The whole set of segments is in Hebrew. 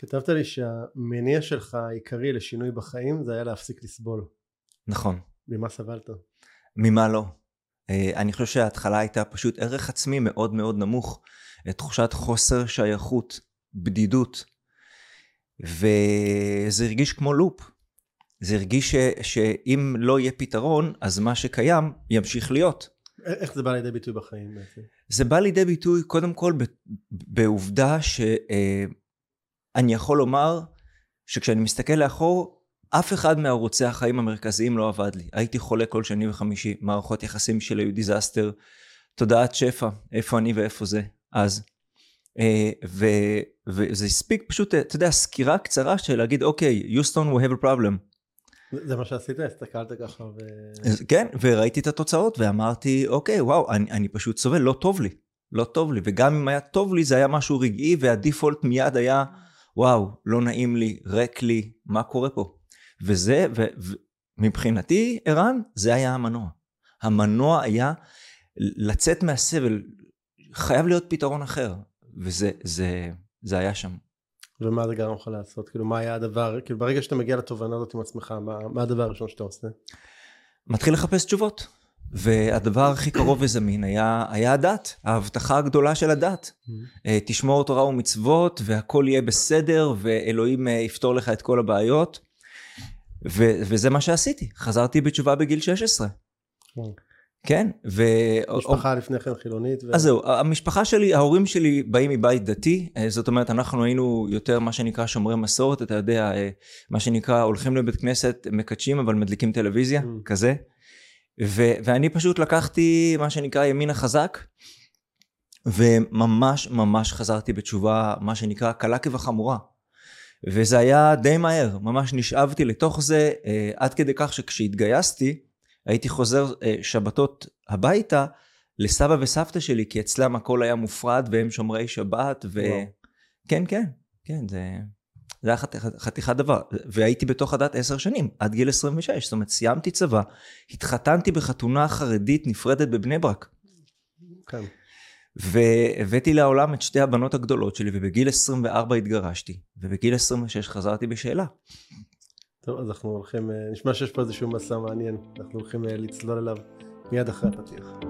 כתבת לי שהמניע שלך העיקרי לשינוי בחיים זה היה להפסיק לסבול. נכון. ממה סבלת? ממה לא. אה, אני חושב שההתחלה הייתה פשוט ערך עצמי מאוד מאוד נמוך. תחושת חוסר שייכות, בדידות. וזה הרגיש כמו לופ. זה הרגיש ש, שאם לא יהיה פתרון, אז מה שקיים ימשיך להיות. איך זה בא לידי ביטוי בחיים בעצם? זה בא לידי ביטוי קודם כל בעובדה שאני יכול לומר שכשאני מסתכל לאחור, אף אחד מערוצי החיים המרכזיים לא עבד לי. הייתי חולה כל שני וחמישי, מערכות יחסים שלי היו דיזסטר, תודעת שפע, איפה אני ואיפה זה, אז. אה, ו, וזה הספיק פשוט, אתה יודע, סקירה קצרה של להגיד, אוקיי, יוסטון, we have a problem. זה מה שעשית? הסתכלת ככה ו... כן, וראיתי את התוצאות ואמרתי, אוקיי, וואו, אני, אני פשוט סובל, לא טוב לי. לא טוב לי, וגם אם היה טוב לי זה היה משהו רגעי והדיפולט מיד היה, וואו, לא נעים לי, ריק לי, מה קורה פה? וזה, ומבחינתי, ערן, זה היה המנוע. המנוע היה לצאת מהסבל, חייב להיות פתרון אחר, וזה זה, זה היה שם. ומה זה גרם לך לעשות? כאילו מה היה הדבר, כאילו ברגע שאתה מגיע לתובנה הזאת עם עצמך, מה, מה הדבר הראשון שאתה עושה? מתחיל לחפש תשובות. והדבר הכי קרוב וזמין היה, היה הדת, ההבטחה הגדולה של הדת. Mm-hmm. תשמור תורה ומצוות והכל יהיה בסדר ואלוהים אה, יפתור לך את כל הבעיות. ו- וזה מה שעשיתי, חזרתי בתשובה בגיל 16. Mm-hmm. כן, ו... משפחה לפני כן חילונית. ו... אז זהו, המשפחה שלי, ההורים שלי באים מבית דתי, אה, זאת אומרת אנחנו היינו יותר מה שנקרא שומרי מסורת, אתה יודע, אה, מה שנקרא הולכים לבית כנסת, מקדשים אבל מדליקים טלוויזיה, mm. כזה. ו- ואני פשוט לקחתי מה שנקרא ימין החזק, וממש ממש חזרתי בתשובה, מה שנקרא קלה כבחמורה. וזה היה די מהר, ממש נשאבתי לתוך זה, אה, עד כדי כך שכשהתגייסתי, הייתי חוזר אה, שבתות הביתה לסבא וסבתא שלי, כי אצלם הכל היה מופרד והם שומרי שבת, ו... וואו. כן, כן, כן, זה... זה היה חתיכת דבר, והייתי בתוך הדת עשר שנים, עד גיל 26, זאת אומרת סיימתי צבא, התחתנתי בחתונה חרדית נפרדת בבני ברק. כן. והבאתי לעולם את שתי הבנות הגדולות שלי, ובגיל 24 התגרשתי, ובגיל 26 חזרתי בשאלה. טוב, אז אנחנו הולכים, אה, נשמע שיש פה איזשהו מסע מעניין, אנחנו הולכים אה, לצלול אליו מיד אחרי הפתיח.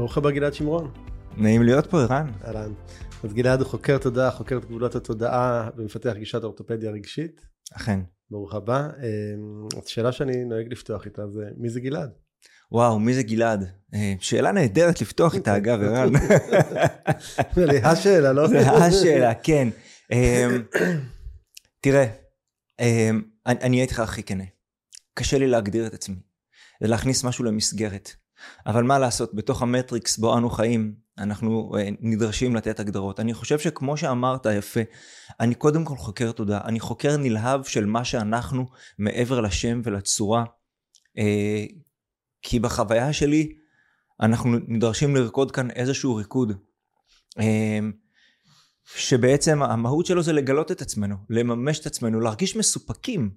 ברוך הבא גלעד שמרון. נעים להיות פה ערן. אהלן. אז גלעד הוא חוקר תודעה, חוקר את גבולות התודעה ומפתח גישת אורתופדיה רגשית. אכן. ברוך הבא. אמ, אז שאלה שאני נוהג לפתוח איתה זה מי זה גלעד? וואו, מי זה גלעד? אה, שאלה נהדרת לפתוח איתה, אגב, ערן. זה השאלה, לא? זה השאלה, כן. אמ, תראה, אמ, אני אהיה איתך הכי כנה. קשה לי להגדיר את עצמי. זה להכניס משהו למסגרת. אבל מה לעשות, בתוך המטריקס בו אנו חיים, אנחנו אה, נדרשים לתת הגדרות. אני חושב שכמו שאמרת יפה, אני קודם כל חוקר תודה. אני חוקר נלהב של מה שאנחנו מעבר לשם ולצורה. אה, כי בחוויה שלי אנחנו נדרשים לרקוד כאן איזשהו ריקוד. אה, שבעצם המהות שלו זה לגלות את עצמנו, לממש את עצמנו, להרגיש מסופקים,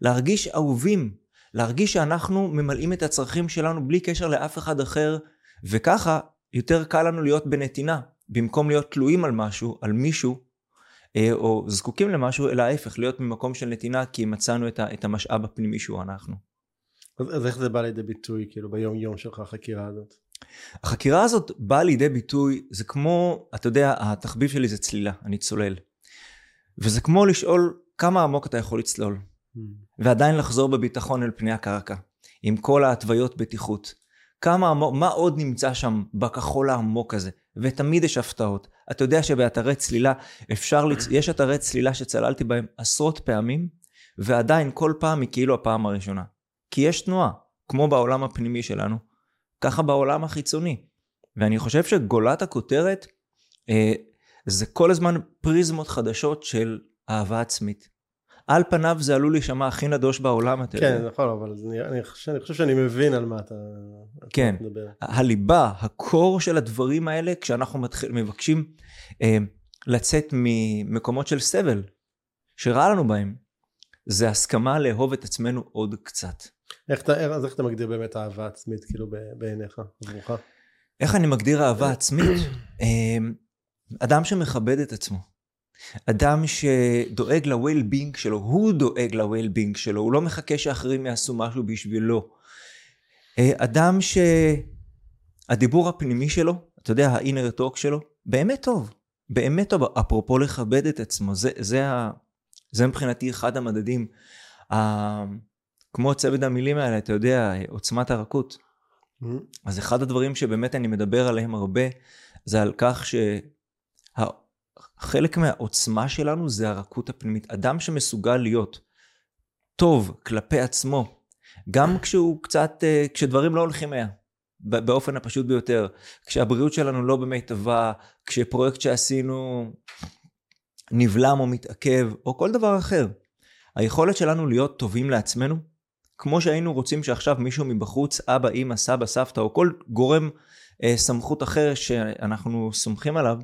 להרגיש אהובים, להרגיש שאנחנו ממלאים את הצרכים שלנו בלי קשר לאף אחד אחר, וככה יותר קל לנו להיות בנתינה, במקום להיות תלויים על משהו, על מישהו, אה, או זקוקים למשהו, אלא ההפך, להיות ממקום של נתינה כי מצאנו את המשאב הפנימי שהוא אנחנו. אז, אז איך זה בא לידי ביטוי, כאילו, ביום יום שלך, החקירה הזאת? החקירה הזאת באה לידי ביטוי, זה כמו, אתה יודע, התחביב שלי זה צלילה, אני צולל. וזה כמו לשאול כמה עמוק אתה יכול לצלול, Mm. ועדיין לחזור בביטחון אל פני הקרקע, עם כל ההתוויות בטיחות. כמה מה עוד נמצא שם בכחול העמוק הזה? ותמיד יש הפתעות. אתה יודע שבאתרי צלילה אפשר, לצ... יש אתרי צלילה שצללתי בהם עשרות פעמים, ועדיין כל פעם היא כאילו הפעם הראשונה. כי יש תנועה, כמו בעולם הפנימי שלנו, ככה בעולם החיצוני. ואני חושב שגולת הכותרת אה, זה כל הזמן פריזמות חדשות של אהבה עצמית. על פניו זה עלול להישמע הכי נדוש בעולם, אתה יודע. כן, נכון, אבל אני, אני, חושב, אני חושב שאני מבין על מה אתה, כן. אתה מדבר. הליבה, הקור של הדברים האלה, כשאנחנו מתחיל, מבקשים אה, לצאת ממקומות של סבל, שרע לנו בהם, זה הסכמה לאהוב את עצמנו עוד קצת. איך אתה, אז איך אתה מגדיר באמת אהבה עצמית, כאילו, בעיניך, עבורך? איך אני מגדיר אהבה עצמית? אה, אדם שמכבד את עצמו. אדם שדואג ל-well-being שלו, הוא דואג ל-well-being שלו, הוא לא מחכה שאחרים יעשו משהו בשבילו. אה, אדם שהדיבור הפנימי שלו, אתה יודע, ה-inner talk שלו, באמת טוב. באמת טוב, אפרופו לכבד את עצמו, זה, זה, ה, זה מבחינתי אחד המדדים. ה, כמו צוות המילים האלה, אתה יודע, עוצמת הרכות. Mm. אז אחד הדברים שבאמת אני מדבר עליהם הרבה, זה על כך שחלק מהעוצמה שלנו זה הרכות הפנימית. אדם שמסוגל להיות טוב כלפי עצמו, גם כשהוא קצת, אה, כשדברים לא הולכים היה, באופן הפשוט ביותר, כשהבריאות שלנו לא במיטבה, כשפרויקט שעשינו נבלם או מתעכב, או כל דבר אחר. היכולת שלנו להיות טובים לעצמנו, כמו שהיינו רוצים שעכשיו מישהו מבחוץ, אבא, אמא, סבא, סבתא, או כל גורם אה, סמכות אחר שאנחנו סומכים עליו,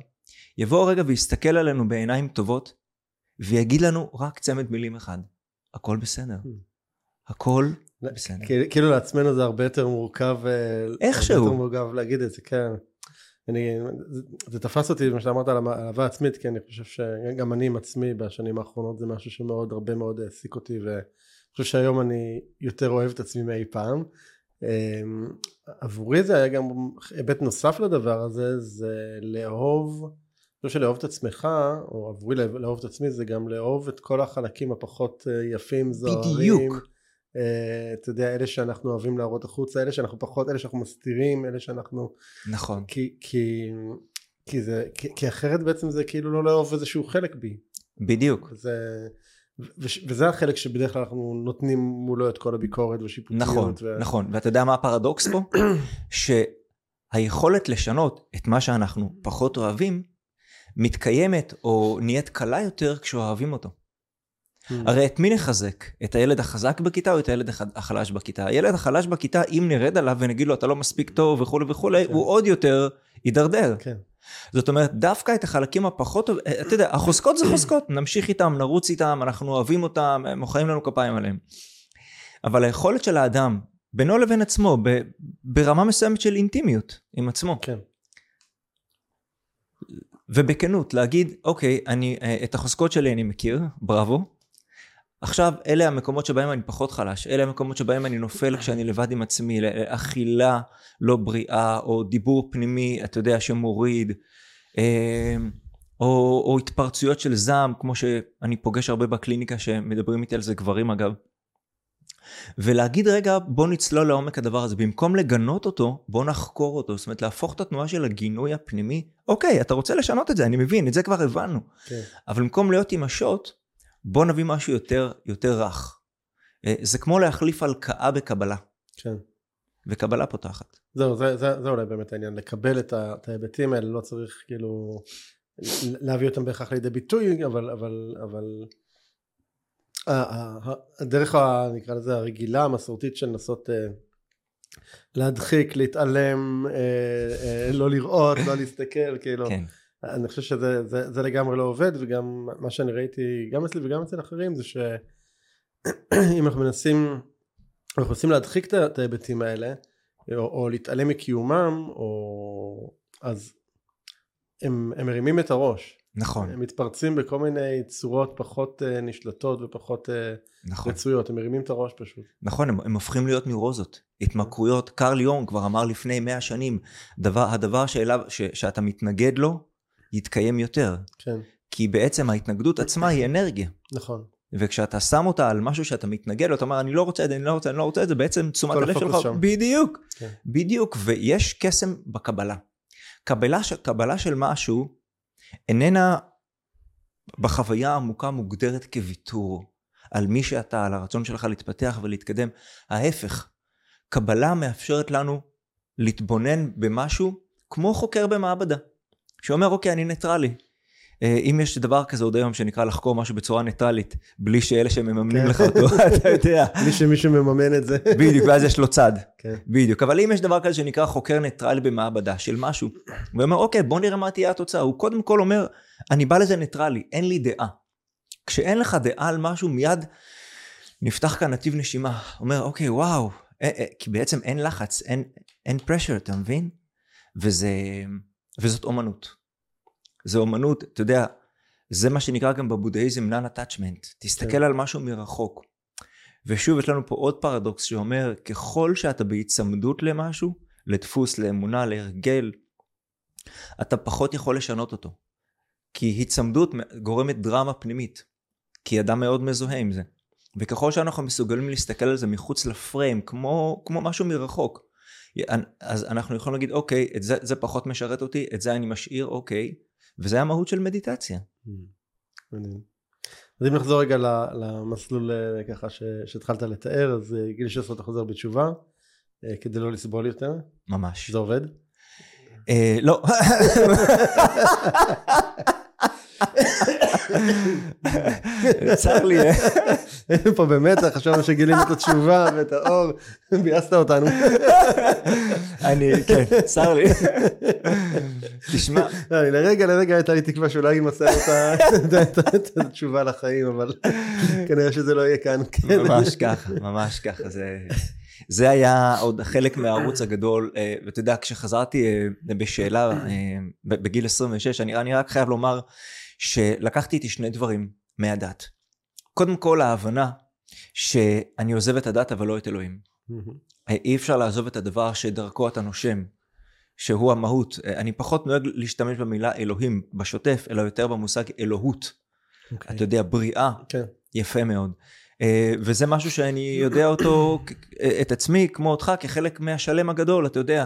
יבוא רגע ויסתכל עלינו בעיניים טובות, ויגיד לנו רק צמד מילים אחד, הכל בסדר. הכל בסדר. כאילו- לעצמנו זה הרבה יותר מורכב, אה, איכשהו. הרבה יותר מורכב להגיד את זה, כן. אני, זה, זה תפס אותי, מה שאמרת על אהבה עצמית, כי אני חושב שגם אני עם עצמי בשנים האחרונות זה משהו שמאוד, הרבה מאוד העסיק אותי, ואני חושב שהיום אני יותר אוהב את עצמי מאי פעם. אמ, עבורי זה היה גם היבט נוסף לדבר הזה, זה לאהוב, חושב שלאהוב את עצמך, או עבורי לאהוב את עצמי, זה גם לאהוב את כל החלקים הפחות אה, יפים, זוהרים. בדיוק. אה, אתה יודע, אלה שאנחנו אוהבים להראות החוצה, אלה שאנחנו פחות, אלה שאנחנו מסתירים, אלה שאנחנו... נכון. כי, כי, כי, זה, כי, כי אחרת בעצם זה כאילו לא לאהוב איזשהו חלק בי. בדיוק. זה, ו, וזה החלק שבדרך כלל אנחנו נותנים מולו את כל הביקורת ושיפוטיות. נכון, ו... נכון. ואתה יודע מה הפרדוקס פה? שהיכולת לשנות את מה שאנחנו פחות אוהבים, מתקיימת או נהיית קלה יותר כשאוהבים אותו. Mm. הרי את מי נחזק? את הילד החזק בכיתה או את הילד הח- החלש בכיתה? הילד החלש בכיתה, אם נרד עליו ונגיד לו אתה לא מספיק טוב וכולי וכולי, כן. הוא עוד יותר יידרדר. כן. זאת אומרת, דווקא את החלקים הפחות טוב, אה, אתה יודע, החוזקות זה חוזקות, נמשיך איתם, נרוץ איתם, אנחנו אוהבים אותם, הם מוחאים לנו כפיים עליהם. אבל היכולת של האדם, בינו לבין עצמו, ב- ברמה מסוימת של אינטימיות עם עצמו, כן. ובכנות, להגיד, אוקיי, אני, אה, את החוזקות שלי אני מכיר, בראבו. עכשיו, אלה המקומות שבהם אני פחות חלש, אלה המקומות שבהם אני נופל כשאני לבד עם עצמי, אכילה לא בריאה, או דיבור פנימי, אתה יודע, שמוריד, אה, או, או התפרצויות של זעם, כמו שאני פוגש הרבה בקליניקה שמדברים איתי על זה גברים אגב. ולהגיד רגע בוא נצלול לעומק הדבר הזה. במקום לגנות אותו בוא נחקור אותו. זאת אומרת להפוך את התנועה של הגינוי הפנימי אוקיי אתה רוצה לשנות את זה אני מבין את זה כבר הבנו. כן. אבל במקום להיות עם השוט בוא נביא משהו יותר יותר רך. אה, זה כמו להחליף הלקאה בקבלה. כן. וקבלה פותחת. זהו, זה, זה, זה אולי באמת העניין, לקבל את, ה, את ההיבטים האלה, לא צריך כאילו להביא אותם בהכרח לידי ביטוי, אבל, אבל, אבל הדרך, נקרא לזה, הרגילה, המסורתית של לנסות אה, להדחיק, להתעלם, אה, אה, לא לראות, לא להסתכל, כאילו, כן אני חושב שזה זה, זה לגמרי לא עובד, וגם מה שאני ראיתי, גם אצלי וגם אצל אחרים, זה שאם אנחנו מנסים, אנחנו מנסים להדחיק את ההיבטים האלה, או, או להתעלם מקיומם, או... אז הם, הם מרימים את הראש. נכון, הם מתפרצים בכל מיני צורות פחות אה, נשלטות ופחות אה, נכון. רצויות, הם מרימים את הראש פשוט. נכון, הם, הם הופכים להיות נורוזות, התמכרויות. קרל יונג כבר אמר לפני מאה שנים, דבר, הדבר שאליו, ש, שאתה מתנגד לו, יתקיים יותר. כן, כי בעצם ההתנגדות עצמה היא אנרגיה. נכון. וכשאתה שם אותה על משהו שאתה מתנגד לו, אתה אומר, אני לא רוצה את זה, אני לא רוצה, אני לא רוצה את זה, בעצם תשומת הלב שלך, שם. בדיוק, כן. בדיוק, ויש קסם בקבלה. קבלה, קבלה של משהו איננה בחוויה העמוקה מוגדרת כוויתור על מי שאתה, על הרצון שלך להתפתח ולהתקדם. ההפך, קבלה מאפשרת לנו להתבונן במשהו כמו חוקר במעבדה, שאומר, אוקיי, אני ניטרלי. אה, אם יש דבר כזה עוד היום שנקרא לחקור משהו בצורה ניטרלית, בלי שאלה שמממנים כן. לך אותו, אתה יודע. בלי שמישהו מממן את זה. בדיוק, ואז יש לו צד. כן. בדיוק, אבל אם יש דבר כזה שנקרא חוקר ניטרלי במעבדה של משהו, הוא אומר, אוקיי, בוא נראה מה תהיה התוצאה. הוא קודם כל אומר, אני בא לזה ניטרלי, אין לי דעה. כשאין לך דעה על משהו, מיד נפתח כאן נתיב נשימה. אומר, אוקיי, וואו, אה, אה, כי בעצם אין לחץ, אין, אין pressure, אתה מבין? וזה, וזאת אומנות. זה אומנות, אתה יודע, זה מה שנקרא גם בבודהיזם non-attachment. תסתכל כן. על משהו מרחוק. ושוב, יש לנו פה עוד פרדוקס שאומר, ככל שאתה בהיצמדות למשהו, לדפוס, לאמונה, להרגל, אתה פחות יכול לשנות אותו. כי היצמדות גורמת דרמה פנימית. כי אדם מאוד מזוהה עם זה. וככל שאנחנו מסוגלים להסתכל על זה מחוץ לפריים, כמו, כמו משהו מרחוק, אז אנחנו יכולים להגיד, אוקיי, את זה, זה פחות משרת אותי, את זה אני משאיר, אוקיי, וזה המהות של מדיטציה. מדהים. אז אם נחזור רגע למסלול אה, ככה שהתחלת לתאר, אז אה, גיל 16 אתה חוזר בתשובה, אה, כדי לא לסבול יותר, ממש. זה עובד? לא. צר לי. היינו פה במתח, חשבנו שגילינו את התשובה ואת האור, ביאסת אותנו. אני, כן, צר לי. תשמע, לא, לרגע לרגע הייתה לי תקווה שאולי אותה- את- התשובה לחיים, אבל כנראה שזה לא יהיה כאן. ממש ככה, ממש ככה. זה, זה היה עוד חלק מהערוץ הגדול, אה, ואתה יודע, כשחזרתי אה, בשאלה אה, בגיל 26, אני, אני רק חייב לומר שלקחתי איתי שני דברים מהדת. קודם כל ההבנה שאני עוזב את הדת אבל לא את אלוהים. אי אפשר לעזוב את הדבר שדרכו אתה נושם, שהוא המהות. אני פחות נוהג להשתמש במילה אלוהים בשוטף, אלא יותר במושג אלוהות. אוקיי. אתה יודע, בריאה, כן. יפה מאוד. אה, וזה משהו שאני יודע אותו, כ- את עצמי, כמו אותך, כחלק מהשלם הגדול, אתה יודע.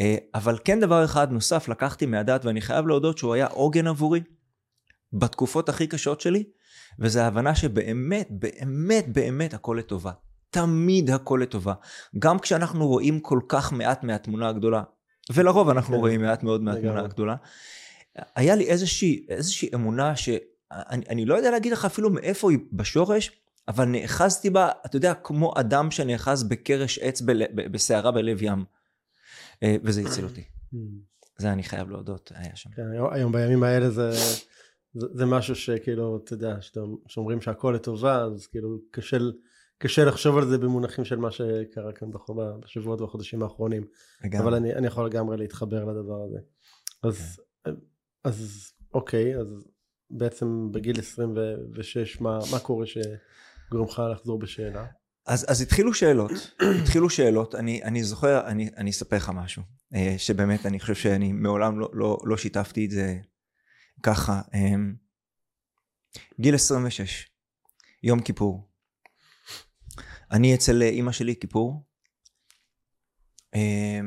אה, אבל כן דבר אחד נוסף לקחתי מהדת, ואני חייב להודות שהוא היה עוגן עבורי בתקופות הכי קשות שלי, וזה ההבנה שבאמת, באמת, באמת הכל לטובה. תמיד הכל לטובה. גם כשאנחנו רואים כל כך מעט מהתמונה הגדולה, ולרוב אנחנו כן. רואים מעט מאוד מהתמונה. הגדולה, היה לי איזושהי, איזושהי אמונה שאני אני לא יודע להגיד לך אפילו מאיפה היא בשורש, אבל נאחזתי בה, אתה יודע, כמו אדם שנאחז בקרש עץ בסערה בלב ים. אה, וזה הציל אותי. זה אני חייב להודות, היה שם. כן, היום- היום בימים האלה זה, זה, זה משהו שכאילו, אתה יודע, שאומרים שהכל לטובה, אז כאילו קשה, קשה לחשוב על זה במונחים של מה שקרה כאן בח- בשבועות ובחודשים האחרונים. לגמרי. אבל אני, אני יכול לגמרי להתחבר לדבר הזה. אז, אז אוקיי, אז בעצם בגיל 26, מה, מה קורה שגורם לך לחזור בשאלה? אז, אז התחילו שאלות, התחילו שאלות, אני, אני זוכר, אני, אני אספר לך משהו, אה, שבאמת אני חושב שאני מעולם לא, לא, לא שיתפתי את זה ככה. אה, גיל 26, יום כיפור. אני אצל אימא שלי כיפור, אה,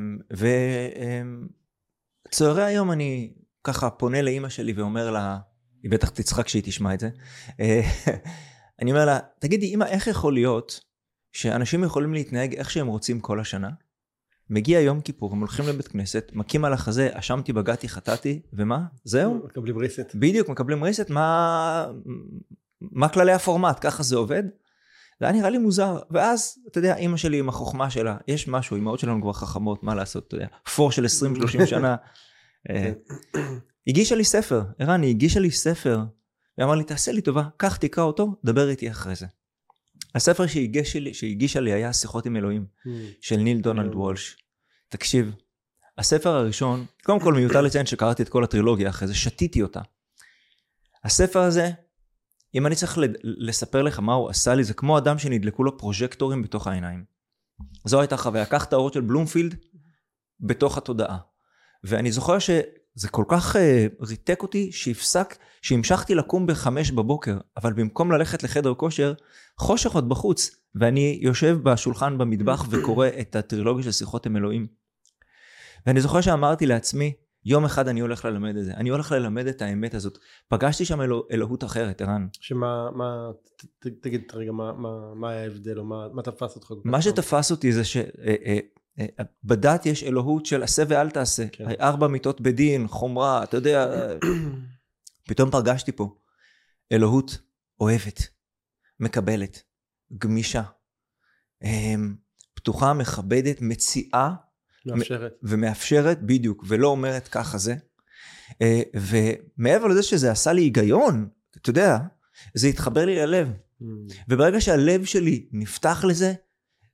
וצהרי היום אני ככה פונה לאימא שלי ואומר לה, היא בטח תצחק כשהיא תשמע את זה, אה, אני אומר לה, תגידי אימא, איך יכול להיות שאנשים יכולים להתנהג איך שהם רוצים כל השנה? מגיע יום כיפור, הם הולכים לבית כנסת, מכים על החזה, אשמתי, בגדתי, חטאתי, ומה? זהו? מקבלים ריסט. בדיוק, מקבלים רסט, מה, מה כללי הפורמט, ככה זה עובד? זה היה נראה לי מוזר, ואז, אתה יודע, אימא שלי עם החוכמה שלה, יש משהו, אמהות שלנו כבר חכמות, מה לעשות, אתה יודע, פור של 20-30 שנה. אה, הגישה לי ספר, ערן, היא הגישה לי ספר, ואמר לי, תעשה לי טובה, קח תקרא אותו, דבר איתי אחרי זה. הספר שהגישה לי, שהגישה לי היה שיחות עם אלוהים, של ניל דונלד Mm. וולש. תקשיב, הספר הראשון, קודם כל מיותר לציין שקראתי את כל הטרילוגיה אחרי זה, שתיתי אותה. הספר הזה, אם אני צריך לספר לך מה הוא עשה לי, זה כמו אדם שנדלקו לו פרוז'קטורים בתוך העיניים. זו הייתה חוויה. קח את האורות של בלומפילד בתוך התודעה. ואני זוכר שזה כל כך uh, ריתק אותי שהפסק, שהמשכתי לקום בחמש בבוקר, אבל במקום ללכת לחדר כושר, חושך עוד בחוץ, ואני יושב בשולחן במטבח וקורא את הטרילוגיה של שיחות עם אלוהים. ואני זוכר שאמרתי לעצמי, יום אחד אני הולך ללמד את זה, אני הולך ללמד את האמת הזאת. פגשתי שם אלוה, אלוהות אחרת, ערן. שמה, מה, ת, תגיד רגע, מה, מה, מה היה ההבדל, או מה, מה תפס אותך? מה שתפס אותי זה שבדת אה, אה, יש אלוהות של עשה ואל תעשה. כן. ארבע מיטות בדין, חומרה, אתה יודע, פתאום פגשתי פה אלוהות אוהבת, מקבלת, גמישה, אמ, פתוחה, מכבדת, מציעה מאפשרת. ומאפשרת, בדיוק, ולא אומרת ככה זה. אה, ומעבר לזה שזה עשה לי היגיון, אתה יודע, זה התחבר לי ללב. Mm. וברגע שהלב שלי נפתח לזה,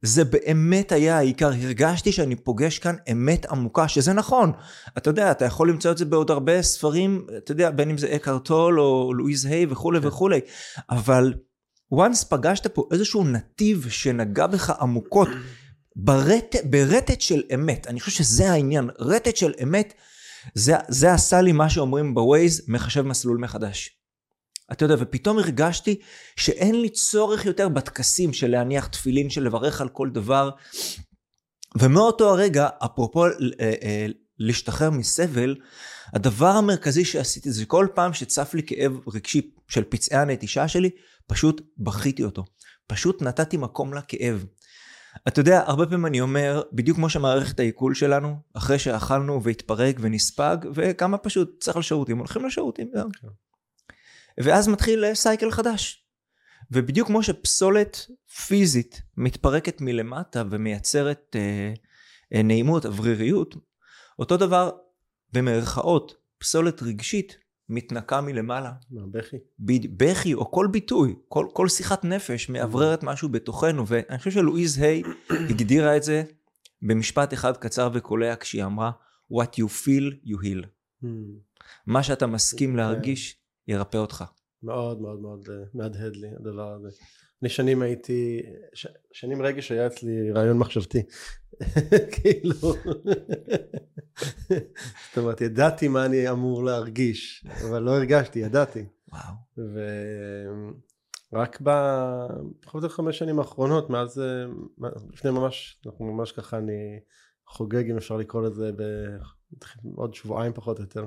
זה באמת היה העיקר. הרגשתי שאני פוגש כאן אמת עמוקה, שזה נכון. אתה יודע, אתה יכול למצוא את זה בעוד הרבה ספרים, אתה יודע, בין אם זה אקהרט טול או לואיז היי וכולי כן. וכולי, אבל once פגשת פה איזשהו נתיב שנגע בך עמוקות, ברט, ברטט של אמת. אני חושב שזה העניין, רטט של אמת, זה, זה עשה לי מה שאומרים בווייז, מחשב מסלול מחדש. אתה יודע, ופתאום הרגשתי שאין לי צורך יותר בטקסים של להניח תפילין, של לברך על כל דבר. ומאותו הרגע, אפרופו אה, אה, להשתחרר מסבל, הדבר המרכזי שעשיתי זה כל פעם שצף לי כאב רגשי של פצעי הנטישה שלי, פשוט בכיתי אותו. פשוט נתתי מקום לכאב. אתה יודע, הרבה פעמים אני אומר, בדיוק כמו שמערכת העיכול שלנו, אחרי שאכלנו והתפרק ונספג, וכמה פשוט צריך לשירותים, הולכים לשירותים. כן. ואז מתחיל סייקל חדש. ובדיוק כמו שפסולת פיזית מתפרקת מלמטה ומייצרת אה, אה, נעימות, אווריריות, אותו דבר במרכאות, פסולת רגשית מתנקה מלמעלה. מה, בכי? או כל ביטוי, כל, כל שיחת נפש מאווררת משהו בתוכנו, ואני חושב שלואיז היי הגדירה את זה במשפט אחד קצר וקולע כשהיא אמרה, what you feel you heal. Hmm. מה שאתה מסכים להרגיש ירפא אותך. מאוד מאוד מאוד אה, מהדהד לי הדבר הזה. אני שנים הייתי, ש, שנים רגש היה אצלי רעיון מחשבתי. כאילו, זאת אומרת, ידעתי מה אני אמור להרגיש, אבל לא הרגשתי, ידעתי. וואו. ורק בפחות או חמש שנים האחרונות, מאז, לפני ממש, אנחנו ממש ככה, אני חוגג, אם אפשר לקרוא לזה, בעוד שבועיים פחות או יותר,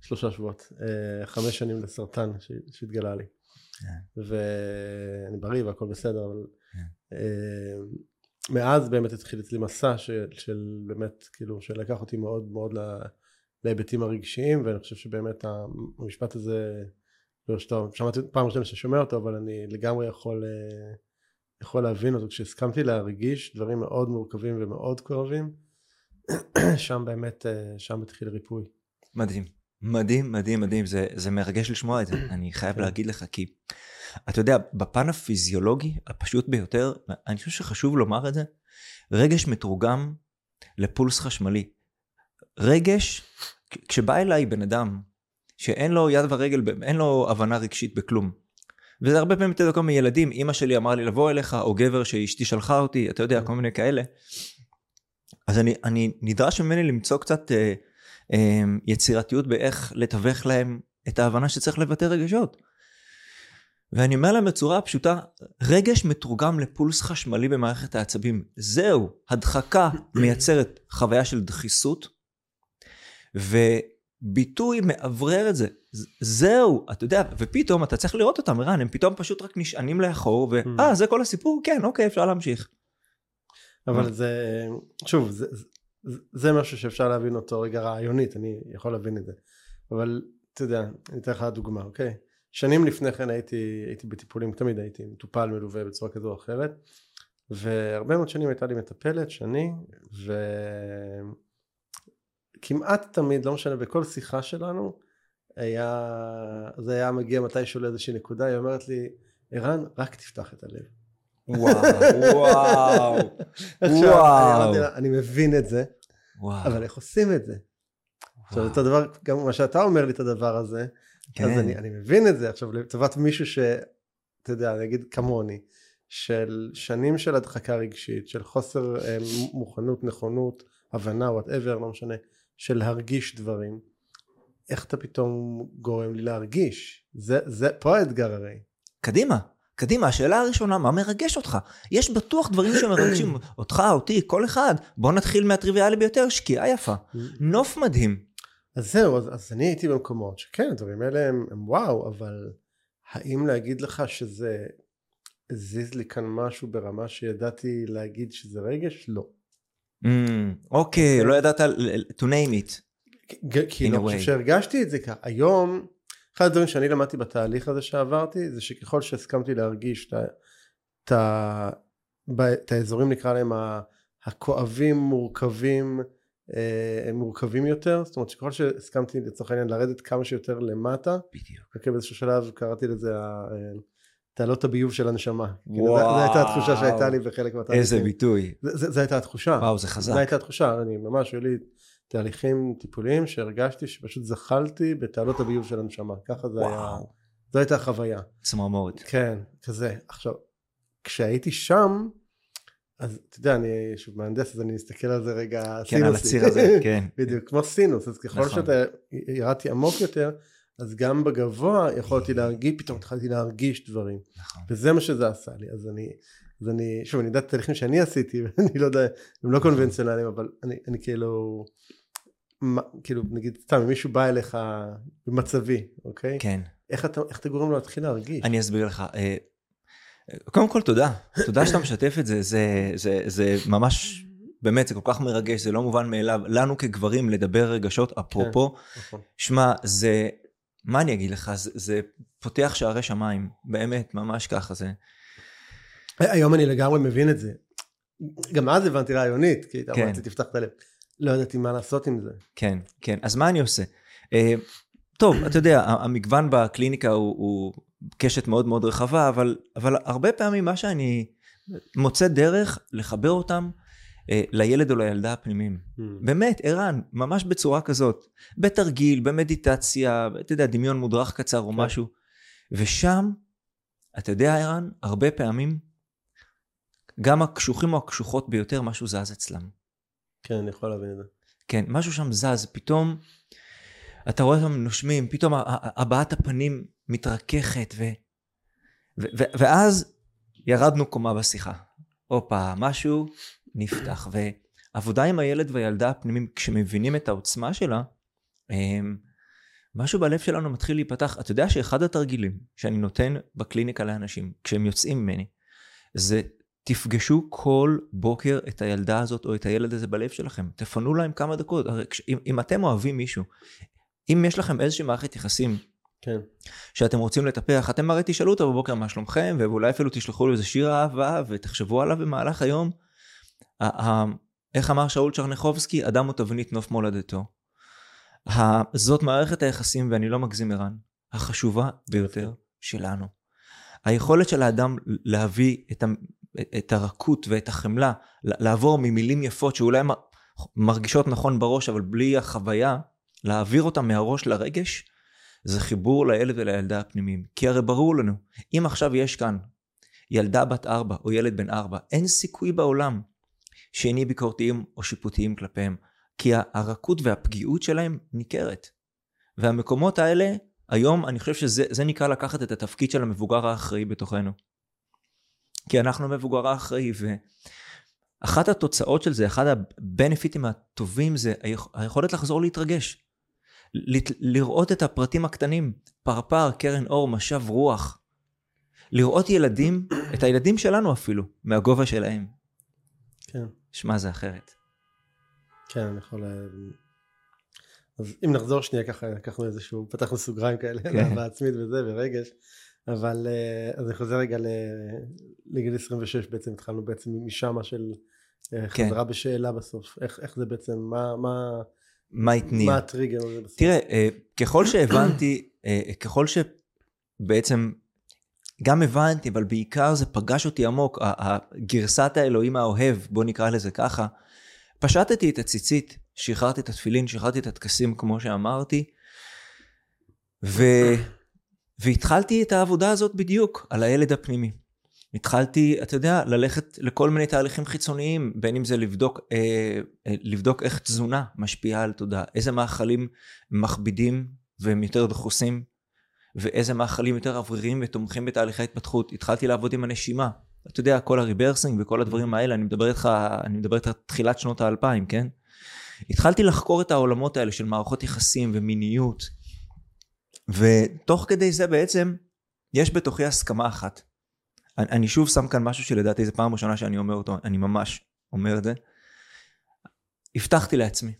שלושה שבועות, אה, חמש שנים לסרטן שהתגלה לי. כן. ואני בריא והכל בסדר, אבל כן. אה, מאז באמת התחיל אצלי מסע של, של באמת, כאילו, שלקח אותי מאוד מאוד להיבטים הרגשיים, ואני חושב שבאמת המשפט הזה, לא שאתה, שמעתי פעם ראשונה ששומע אותו, אבל אני לגמרי יכול, אה, יכול להבין אותו. כשהסכמתי להרגיש דברים מאוד מורכבים ומאוד כואבים, שם באמת, שם התחיל ריפוי. מדהים. מדהים, מדהים, מדהים, זה, זה מרגש לשמוע את זה, אני חייב כן. להגיד לך, כי אתה יודע, בפן הפיזיולוגי הפשוט ביותר, אני חושב שחשוב לומר את זה, רגש מתורגם לפולס חשמלי. רגש, כשבא אליי בן אדם שאין לו יד ורגל, אין לו הבנה רגשית בכלום, וזה הרבה פעמים, אתה יודע, כל מיני ילדים, אימא שלי אמרה לי לבוא אליך, או גבר שאשתי שלחה אותי, אתה יודע, כל מיני כאלה. אז אני, אני נדרש ממני למצוא קצת אמ, יצירתיות באיך לתווך להם את ההבנה שצריך לבטא רגשות. ואני אומר להם בצורה פשוטה, רגש מתורגם לפולס חשמלי במערכת העצבים. זהו, הדחקה מייצרת חוויה של דחיסות, וביטוי מאוורר את זה. זהו, אתה יודע, ופתאום אתה צריך לראות אותם, ערן, הם פתאום פשוט רק נשענים לאחור, ואה, mm. זה כל הסיפור? כן, אוקיי, אפשר להמשיך. אבל זה, שוב, זה, זה משהו שאפשר להבין אותו רגע רעיונית, אני יכול להבין את זה. אבל אתה יודע, אני אתן לך דוגמה, אוקיי? שנים לפני כן הייתי, הייתי בטיפולים, תמיד הייתי מטופל מלווה בצורה כזו או אחרת, והרבה מאוד שנים הייתה לי מטפלת, שני, וכמעט תמיד, לא משנה, בכל שיחה שלנו, היה, זה היה מגיע מתישהו לאיזושהי נקודה, היא אומרת לי, ערן, רק תפתח את הלב. וואו, וואו, וואו. אני מבין את זה. אבל איך עושים את זה? עכשיו, אותו דבר, גם מה שאתה אומר לי את הדבר הזה, כן. אז אני, אני מבין את זה עכשיו לטובת מישהו שאתה יודע נגיד כמוני של שנים של הדחקה רגשית של חוסר אה, מוכנות נכונות הבנה וואטאבר לא משנה של להרגיש דברים איך אתה פתאום גורם לי להרגיש זה זה פה האתגר הרי קדימה קדימה, השאלה הראשונה, מה מרגש אותך? יש בטוח דברים שמרגשים אותך, אותי, כל אחד. בוא נתחיל מהטריוויאלי ביותר, שקיעה יפה. נוף מדהים. אז זהו, אז, אז אני הייתי במקומות שכן, הדברים האלה הם, הם וואו, אבל האם להגיד לך שזה הזיז לי כאן משהו ברמה שידעתי להגיד שזה רגש? לא. אוקיי, לא ידעת to name it. כי אני חושב שהרגשתי את זה ככה. היום, אחד הדברים שאני למדתי בתהליך הזה שעברתי, זה שככל שהסכמתי להרגיש את, האזורים נקרא להם הכואבים, מורכבים, אה, הם מורכבים יותר, זאת אומרת שככל שהסכמתי לצורך העניין לרדת כמה שיותר למטה, בדיוק. אוקיי, באיזשהו שלב קראתי לזה אה, תעלות הביוב של הנשמה. וואו. זו הייתה התחושה שהייתה לי בחלק מהתהליכים. איזה ביטוי. זו הייתה התחושה. וואו, זה חזק. זו הייתה התחושה, אני ממש, היו לי תהליכים טיפוליים שהרגשתי שפשוט זחלתי בתעלות הביוב של הנשמה. ככה זה היה, זו הייתה החוויה. צמרמורת. כן, כזה. עכשיו, כשהייתי שם, אז אתה יודע, אני שוב מהנדס, אז אני מסתכל על זה רגע כן, סינוסי. כן, על הציר הזה, כן. בדיוק, כמו סינוס, אז ככל נכון. שאתה ירדתי עמוק יותר, אז גם בגבוה יכולתי להרגיש, פתאום התחלתי להרגיש דברים. נכון. וזה מה שזה עשה לי, אז אני, אז אני, שוב, אני יודע את התהליכים שאני עשיתי, ואני לא יודע, הם לא קונבנציונליים, אבל אני, אני כאילו, מה, כאילו, נגיד, סתם, אם מישהו בא אליך במצבי, אוקיי? כן. איך אתה, איך אתה גורם לו להתחיל להרגיש? אני אסביר לך. אה, קודם כל תודה, תודה שאתה משתף את זה, זה, זה, זה ממש, באמת, זה כל כך מרגש, זה לא מובן מאליו. לנו כגברים לדבר רגשות, אפרופו, כן, נכון. שמע, זה, מה אני אגיד לך, זה, זה פותח שערי שמיים, באמת, ממש ככה זה. היום אני לגמרי מבין את זה. גם אז הבנתי רעיונית, כי כן. אמרתי, תפתח את הלב. לא ידעתי מה לעשות עם זה. כן, כן. אז מה אני עושה? Uh, טוב, אתה יודע, המגוון בקליניקה הוא, הוא קשת מאוד מאוד רחבה, אבל, אבל הרבה פעמים מה שאני מוצא דרך לחבר אותם אה, לילד או לילדה הפנימיים. Mm. באמת, ערן, ממש בצורה כזאת. בתרגיל, במדיטציה, אתה יודע, דמיון מודרך קצר או כן. משהו. ושם, אתה יודע, ערן, הרבה פעמים, גם הקשוחים או הקשוחות ביותר, משהו זז אצלם. כן, אני יכול להבין את זה. כן, משהו שם זז, פתאום אתה רואה אותם נושמים, פתאום הבעת הפנים מתרככת, ו, ו, ו, ואז ירדנו קומה בשיחה. הופה, משהו נפתח. ועבודה עם הילד והילדה הפנימיים, כשמבינים את העוצמה שלה, הם, משהו בלב שלנו מתחיל להיפתח. אתה יודע שאחד התרגילים שאני נותן בקליניקה לאנשים, כשהם יוצאים ממני, זה תפגשו כל בוקר את הילדה הזאת או את הילד הזה בלב שלכם. תפנו להם כמה דקות. הרי אם, אם אתם אוהבים מישהו, אם יש לכם איזושהי מערכת יחסים כן. שאתם רוצים לטפח, אתם הרי תשאלו אותו בבוקר מה שלומכם, ואולי אפילו תשלחו לו איזה שיר אהבה, ותחשבו עליו במהלך היום. איך אמר שאול צ'רניחובסקי? אדם הוא תבנית נוף מולדתו. זאת מערכת היחסים, ואני לא מגזים ערן, החשובה ביותר שלנו. היכולת של האדם להביא את, את הרכות ואת החמלה, לעבור ממילים יפות שאולי מרגישות נכון בראש, אבל בלי החוויה, להעביר אותם מהראש לרגש, זה חיבור לילד ולילדה הפנימיים. כי הרי ברור לנו, אם עכשיו יש כאן ילדה בת ארבע או ילד בן ארבע, אין סיכוי בעולם שנהיה ביקורתיים או שיפוטיים כלפיהם, כי הרכות והפגיעות שלהם ניכרת. והמקומות האלה, היום אני חושב שזה נקרא לקחת את התפקיד של המבוגר האחראי בתוכנו. כי אנחנו המבוגר האחראי, ואחת התוצאות של זה, אחד הבנפיטים הטובים זה היכולת לחזור להתרגש. לראות את הפרטים הקטנים, פרפר, קרן אור, משב רוח. לראות ילדים, את הילדים שלנו אפילו, מהגובה שלהם. כן. שמע, זה אחרת. כן, אני יכול... אז אם נחזור שנייה ככה, לקחנו איזשהו, פתחנו סוגריים כאלה, כן. בעצמית וזה, ורגש, אבל אה, אז אני חוזר רגע לגיל 26 בעצם, התחלנו בעצם משמה של אה, כן. חזרה בשאלה בסוף, איך, איך זה בעצם, מה, מה, מה התניע. מה הטריגר הזה בסוף? תראה, אה, ככל שהבנתי, ככל שבעצם גם הבנתי, אבל בעיקר זה פגש אותי עמוק, גרסת האלוהים האוהב, בוא נקרא לזה ככה, פשטתי את הציצית, שחררתי את התפילין, שחררתי את הטקסים כמו שאמרתי, ו... והתחלתי את העבודה הזאת בדיוק על הילד הפנימי. התחלתי, אתה יודע, ללכת לכל מיני תהליכים חיצוניים, בין אם זה לבדוק, אה, אה, לבדוק איך תזונה משפיעה על תודעה, איזה מאכלים מכבידים והם יותר דחוסים, ואיזה מאכלים יותר אווריריים ותומכים בתהליכי התפתחות. התחלתי לעבוד עם הנשימה. אתה יודע, כל הריברסינג וכל הדברים האלה, אני מדבר איתך, אני מדבר איתך תחילת שנות האלפיים, כן? התחלתי לחקור את העולמות האלה של מערכות יחסים ומיניות, ותוך כדי זה בעצם, יש בתוכי הסכמה אחת. אני, אני שוב שם כאן משהו שלדעתי זו פעם ראשונה שאני אומר אותו, אני ממש אומר את זה. הבטחתי לעצמי,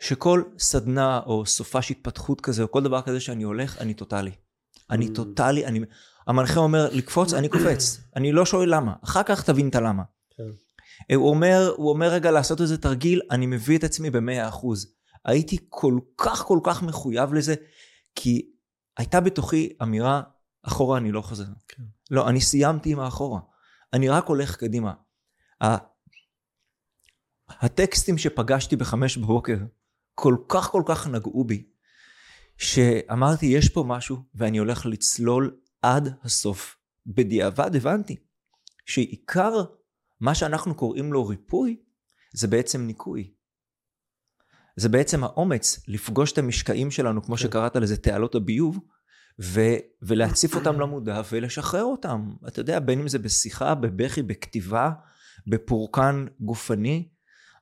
שכל סדנה או סופש התפתחות כזה או כל דבר כזה שאני הולך, אני טוטאלי. אני mm. טוטאלי, אני... המנחה אומר לקפוץ, אני קופץ. אני לא שואל למה. אחר כך תבין את הלמה. כן. הוא אומר, הוא אומר רגע לעשות איזה תרגיל, אני מביא את עצמי במאה אחוז. הייתי כל כך כל כך מחויב לזה, כי הייתה בתוכי אמירה, אחורה אני לא חוזר. כן. לא, אני סיימתי עם האחורה. אני רק הולך קדימה. הטקסטים שפגשתי בחמש בבוקר כל כך כל כך נגעו בי, שאמרתי יש פה משהו ואני הולך לצלול עד הסוף. בדיעבד הבנתי שעיקר מה שאנחנו קוראים לו ריפוי זה בעצם ניקוי. זה בעצם האומץ לפגוש את המשקעים שלנו כמו כן. שקראת לזה תעלות הביוב ו, ולהציף אותם למודע ולשחרר אותם. אתה יודע, בין אם זה בשיחה, בבכי, בכתיבה, בפורקן גופני,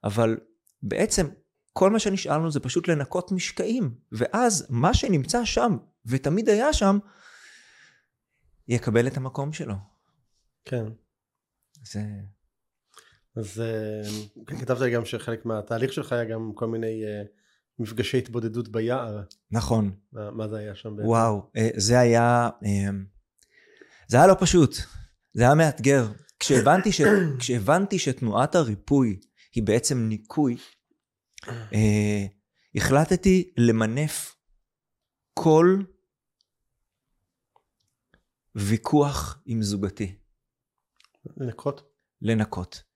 אבל בעצם כל מה שנשאלנו זה פשוט לנקות משקעים, ואז מה שנמצא שם, ותמיד היה שם, יקבל את המקום שלו. כן. זה... אז uh, כתבת לי גם שחלק מהתהליך שלך היה גם כל מיני uh, מפגשי התבודדות ביער. נכון. מה, מה זה היה שם? וואו, uh, זה היה, זה היה לא פשוט, זה היה מאתגר. כשהבנתי, ש, כשהבנתי שתנועת הריפוי היא בעצם ניקוי, uh, החלטתי למנף כל ויכוח עם זוגתי. לנקות? לנקות.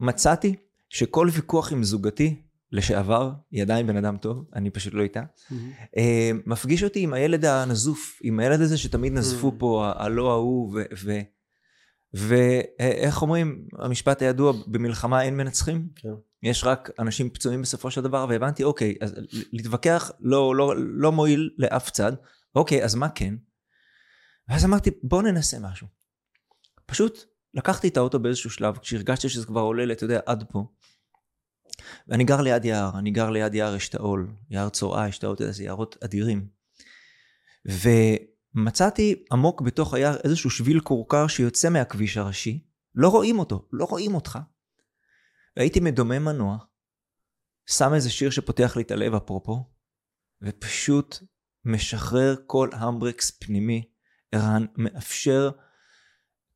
מצאתי שכל ויכוח עם זוגתי לשעבר, היא עדיין בן אדם טוב, אני פשוט לא איתה, mm-hmm. מפגיש אותי עם הילד הנזוף, עם הילד הזה שתמיד נזפו mm-hmm. פה, הלא ההוא, ואיך אומרים, המשפט הידוע, במלחמה אין מנצחים? כן. יש רק אנשים פצועים בסופו של דבר, והבנתי, אוקיי, אז להתווכח לא, לא, לא מועיל לאף צד, אוקיי, אז מה כן? ואז אמרתי, בוא ננסה משהו. פשוט לקחתי את האוטו באיזשהו שלב, כשהרגשתי שזה כבר עולה, אתה יודע, עד פה. ואני גר ליד יער, אני גר ליד יער אשתאול, יער צורעה, אשתאול, אתה יודע, זה יערות אדירים. ומצאתי עמוק בתוך היער איזשהו שביל כורכר שיוצא מהכביש הראשי, לא רואים אותו, לא רואים אותך. והייתי מדומם מנוע, שם איזה שיר שפותח לי את הלב אפרופו, ופשוט משחרר כל המברקס פנימי, ערן, מאפשר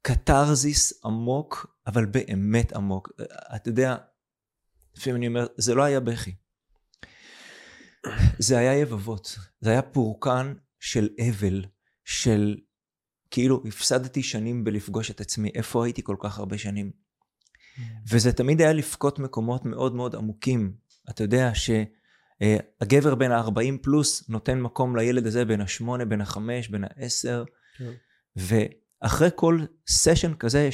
קתרזיס עמוק, אבל באמת עמוק. אתה יודע, לפעמים אני אומר, זה לא היה בכי. זה היה יבבות, זה היה פורקן של אבל, של כאילו הפסדתי שנים בלפגוש את עצמי, איפה הייתי כל כך הרבה שנים? וזה תמיד היה לבכות מקומות מאוד מאוד עמוקים. אתה יודע שהגבר אה, בין ה-40 פלוס נותן מקום לילד הזה בין ה-8, בין ה-5, בין ה-10, אחרי כל סשן כזה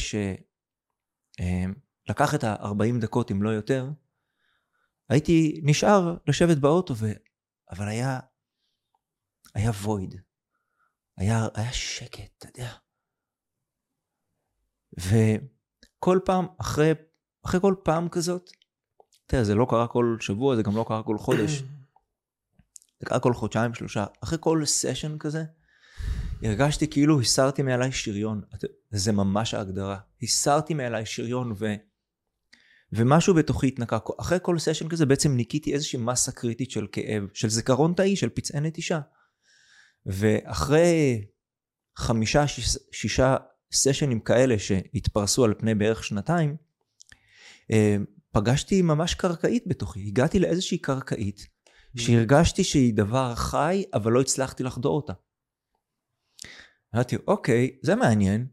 שלקח את ה-40 דקות אם לא יותר, הייתי נשאר לשבת באוטו, ו... אבל היה, היה וויד, היה, היה שקט, אתה יודע. וכל פעם, אחרי, אחרי כל פעם כזאת, אתה יודע, זה לא קרה כל שבוע, זה גם לא קרה כל חודש. זה קרה כל חודשיים, שלושה. אחרי כל סשן כזה, הרגשתי כאילו הסרתי מעליי שריון. זה ממש ההגדרה. הסרתי מעליי שריון ו... ומשהו בתוכי התנקה. אחרי כל סשן כזה בעצם ניקיתי איזושהי מסה קריטית של כאב, של זיכרון תאי, של פצעי נטישה. ואחרי חמישה, שיש, שישה סשנים כאלה שהתפרסו על פני בערך שנתיים, אה, פגשתי ממש קרקעית בתוכי. הגעתי לאיזושהי קרקעית. שהרגשתי שהיא דבר חי, אבל לא הצלחתי לחדור אותה. אמרתי, אוקיי, זה מעניין.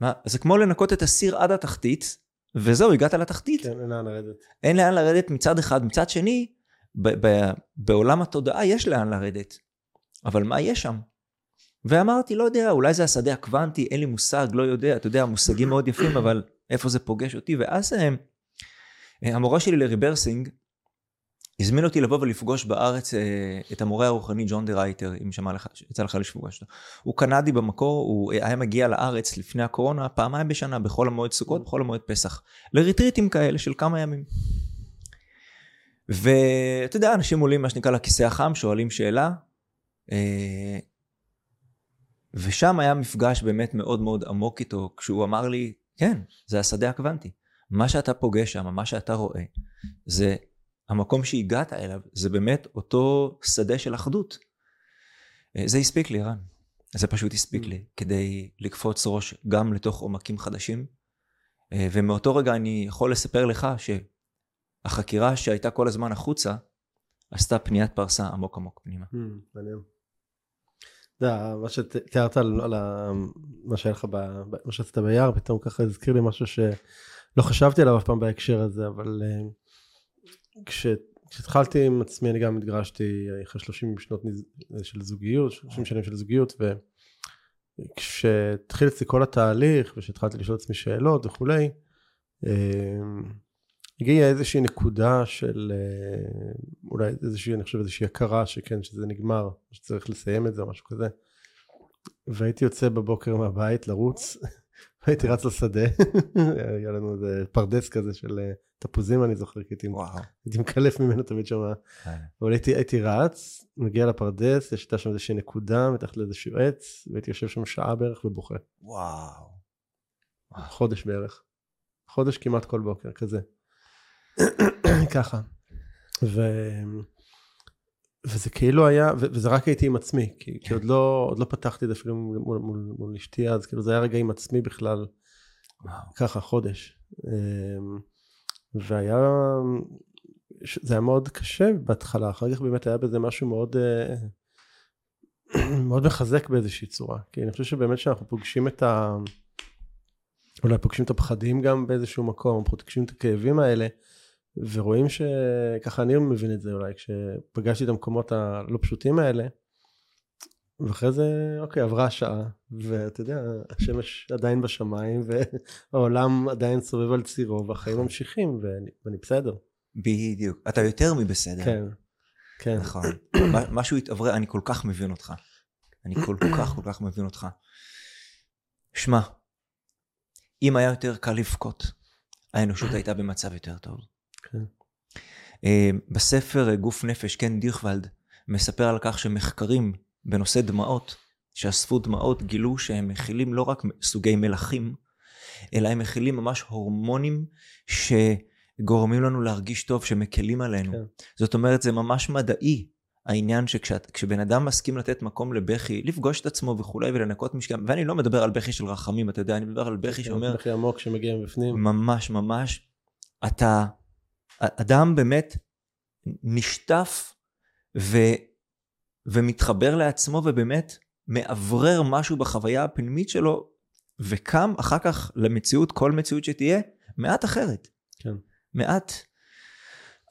מה, זה כמו לנקות את הסיר עד התחתית, וזהו, הגעת לתחתית. כן, אין לאן לרדת. אין לאן לרדת מצד אחד. מצד שני, ב- ב- בעולם התודעה יש לאן לרדת. אבל מה יש שם? ואמרתי, לא יודע, אולי זה השדה הקוונטי, אין לי מושג, לא יודע, אתה יודע, מושגים מאוד יפים, אבל איפה זה פוגש אותי? ואז אה, המורה שלי ל rebirthing, הזמין אותי לבוא ולפגוש בארץ אה, את המורה הרוחני ג'ון דה רייטר, אם שמעת, יצא לך לפגוש אותו. הוא קנדי במקור, הוא היה מגיע לארץ לפני הקורונה פעמיים בשנה, בחול המועד סוכות, בחול המועד פסח. לריטריטים כאלה של כמה ימים. ואתה יודע, אנשים עולים מה שנקרא לכיסא החם, שואלים שאלה, אה, ושם היה מפגש באמת מאוד מאוד עמוק איתו, כשהוא אמר לי, כן, זה השדה הקוונטי. מה שאתה פוגש שם, מה שאתה רואה, זה המקום שהגעת אליו, זה באמת אותו שדה של אחדות. אה, זה הספיק לי, רן. זה פשוט הספיק mm. לי, כדי לקפוץ ראש גם לתוך עומקים חדשים. אה, ומאותו רגע אני יכול לספר לך שהחקירה שהייתה כל הזמן החוצה, עשתה פניית פרסה עמוק עמוק פנימה. Mm, מעניין. אתה יודע, מה שתיארת על, מה שהיה לך, מה שעשית ביער, פתאום ככה הזכיר לי משהו שלא חשבתי עליו אף פעם בהקשר הזה, אבל uh, כש, כשהתחלתי עם עצמי, אני גם התגרשתי אחרי 30 שנות של זוגיות, 30 שנים של זוגיות, וכשהתחיל אצלי כל התהליך, וכשהתחלתי לשאול עצמי שאלות וכולי, uh, הגיעה איזושהי נקודה של אה, אולי איזושהי, אני חושב איזושהי הכרה שכן, שזה נגמר, שצריך לסיים את זה או משהו כזה. והייתי יוצא בבוקר מהבית לרוץ, והייתי רץ לשדה, היה לנו איזה פרדס כזה של אה, תפוזים אני זוכר, כי הייתי, הייתי מקלף ממנו תמיד שם, אה. אבל הייתי, הייתי רץ, מגיע לפרדס, יש שם איזושהי נקודה מתחת לאיזשהו עץ, והייתי יושב שם שעה בערך ובוכה. וואו. חודש בערך. חודש כמעט כל בוקר, כזה. ככה. ו... וזה כאילו היה. וזה רק הייתי עם עצמי, כי, כי עוד, לא, עוד לא פתחתי את זה אפילו מול, מול, מול, מול אשתי אז, כאילו זה היה רגע עם עצמי בכלל, וואו. ככה, חודש. אמ, והיה, זה היה מאוד קשה בהתחלה, אחר כך באמת היה בזה משהו מאוד, אה, מאוד מחזק באיזושהי צורה, כי אני חושב שבאמת שאנחנו פוגשים את ה... אולי פוגשים את הפחדים גם באיזשהו מקום, פוגשים את הכאבים האלה, ורואים שככה אני מבין את זה אולי כשפגשתי את המקומות הלא פשוטים האלה ואחרי זה אוקיי עברה השעה ואתה יודע השמש עדיין בשמיים והעולם עדיין סובב על צירו והחיים ממשיכים ואני, ואני בסדר. בדיוק אתה יותר מבסדר. כן. כן. נכון. משהו התעברה אני כל כך מבין אותך. אני כל כך כל כך מבין אותך. שמע אם היה יותר קל לבכות האנושות הייתה במצב יותר טוב. כן. אה, בספר אה, גוף נפש, כן דירכוולד, מספר על כך שמחקרים בנושא דמעות, שאספו דמעות, גילו שהם מכילים לא רק סוגי מלחים, אלא הם מכילים ממש הורמונים שגורמים לנו להרגיש טוב, שמקלים עלינו. כן. זאת אומרת, זה ממש מדעי. העניין שכשבן אדם מסכים לתת מקום לבכי, לפגוש את עצמו וכולי ולנקות משקם, ואני לא מדבר על בכי של רחמים, אתה יודע, אני מדבר על בכי כן, שאומר... בכי עמוק שמגיע מבפנים. ממש ממש. אתה אדם באמת נשטף ו, ומתחבר לעצמו ובאמת מאוורר משהו בחוויה הפנימית שלו וקם אחר כך למציאות, כל מציאות שתהיה, מעט אחרת. כן. מעט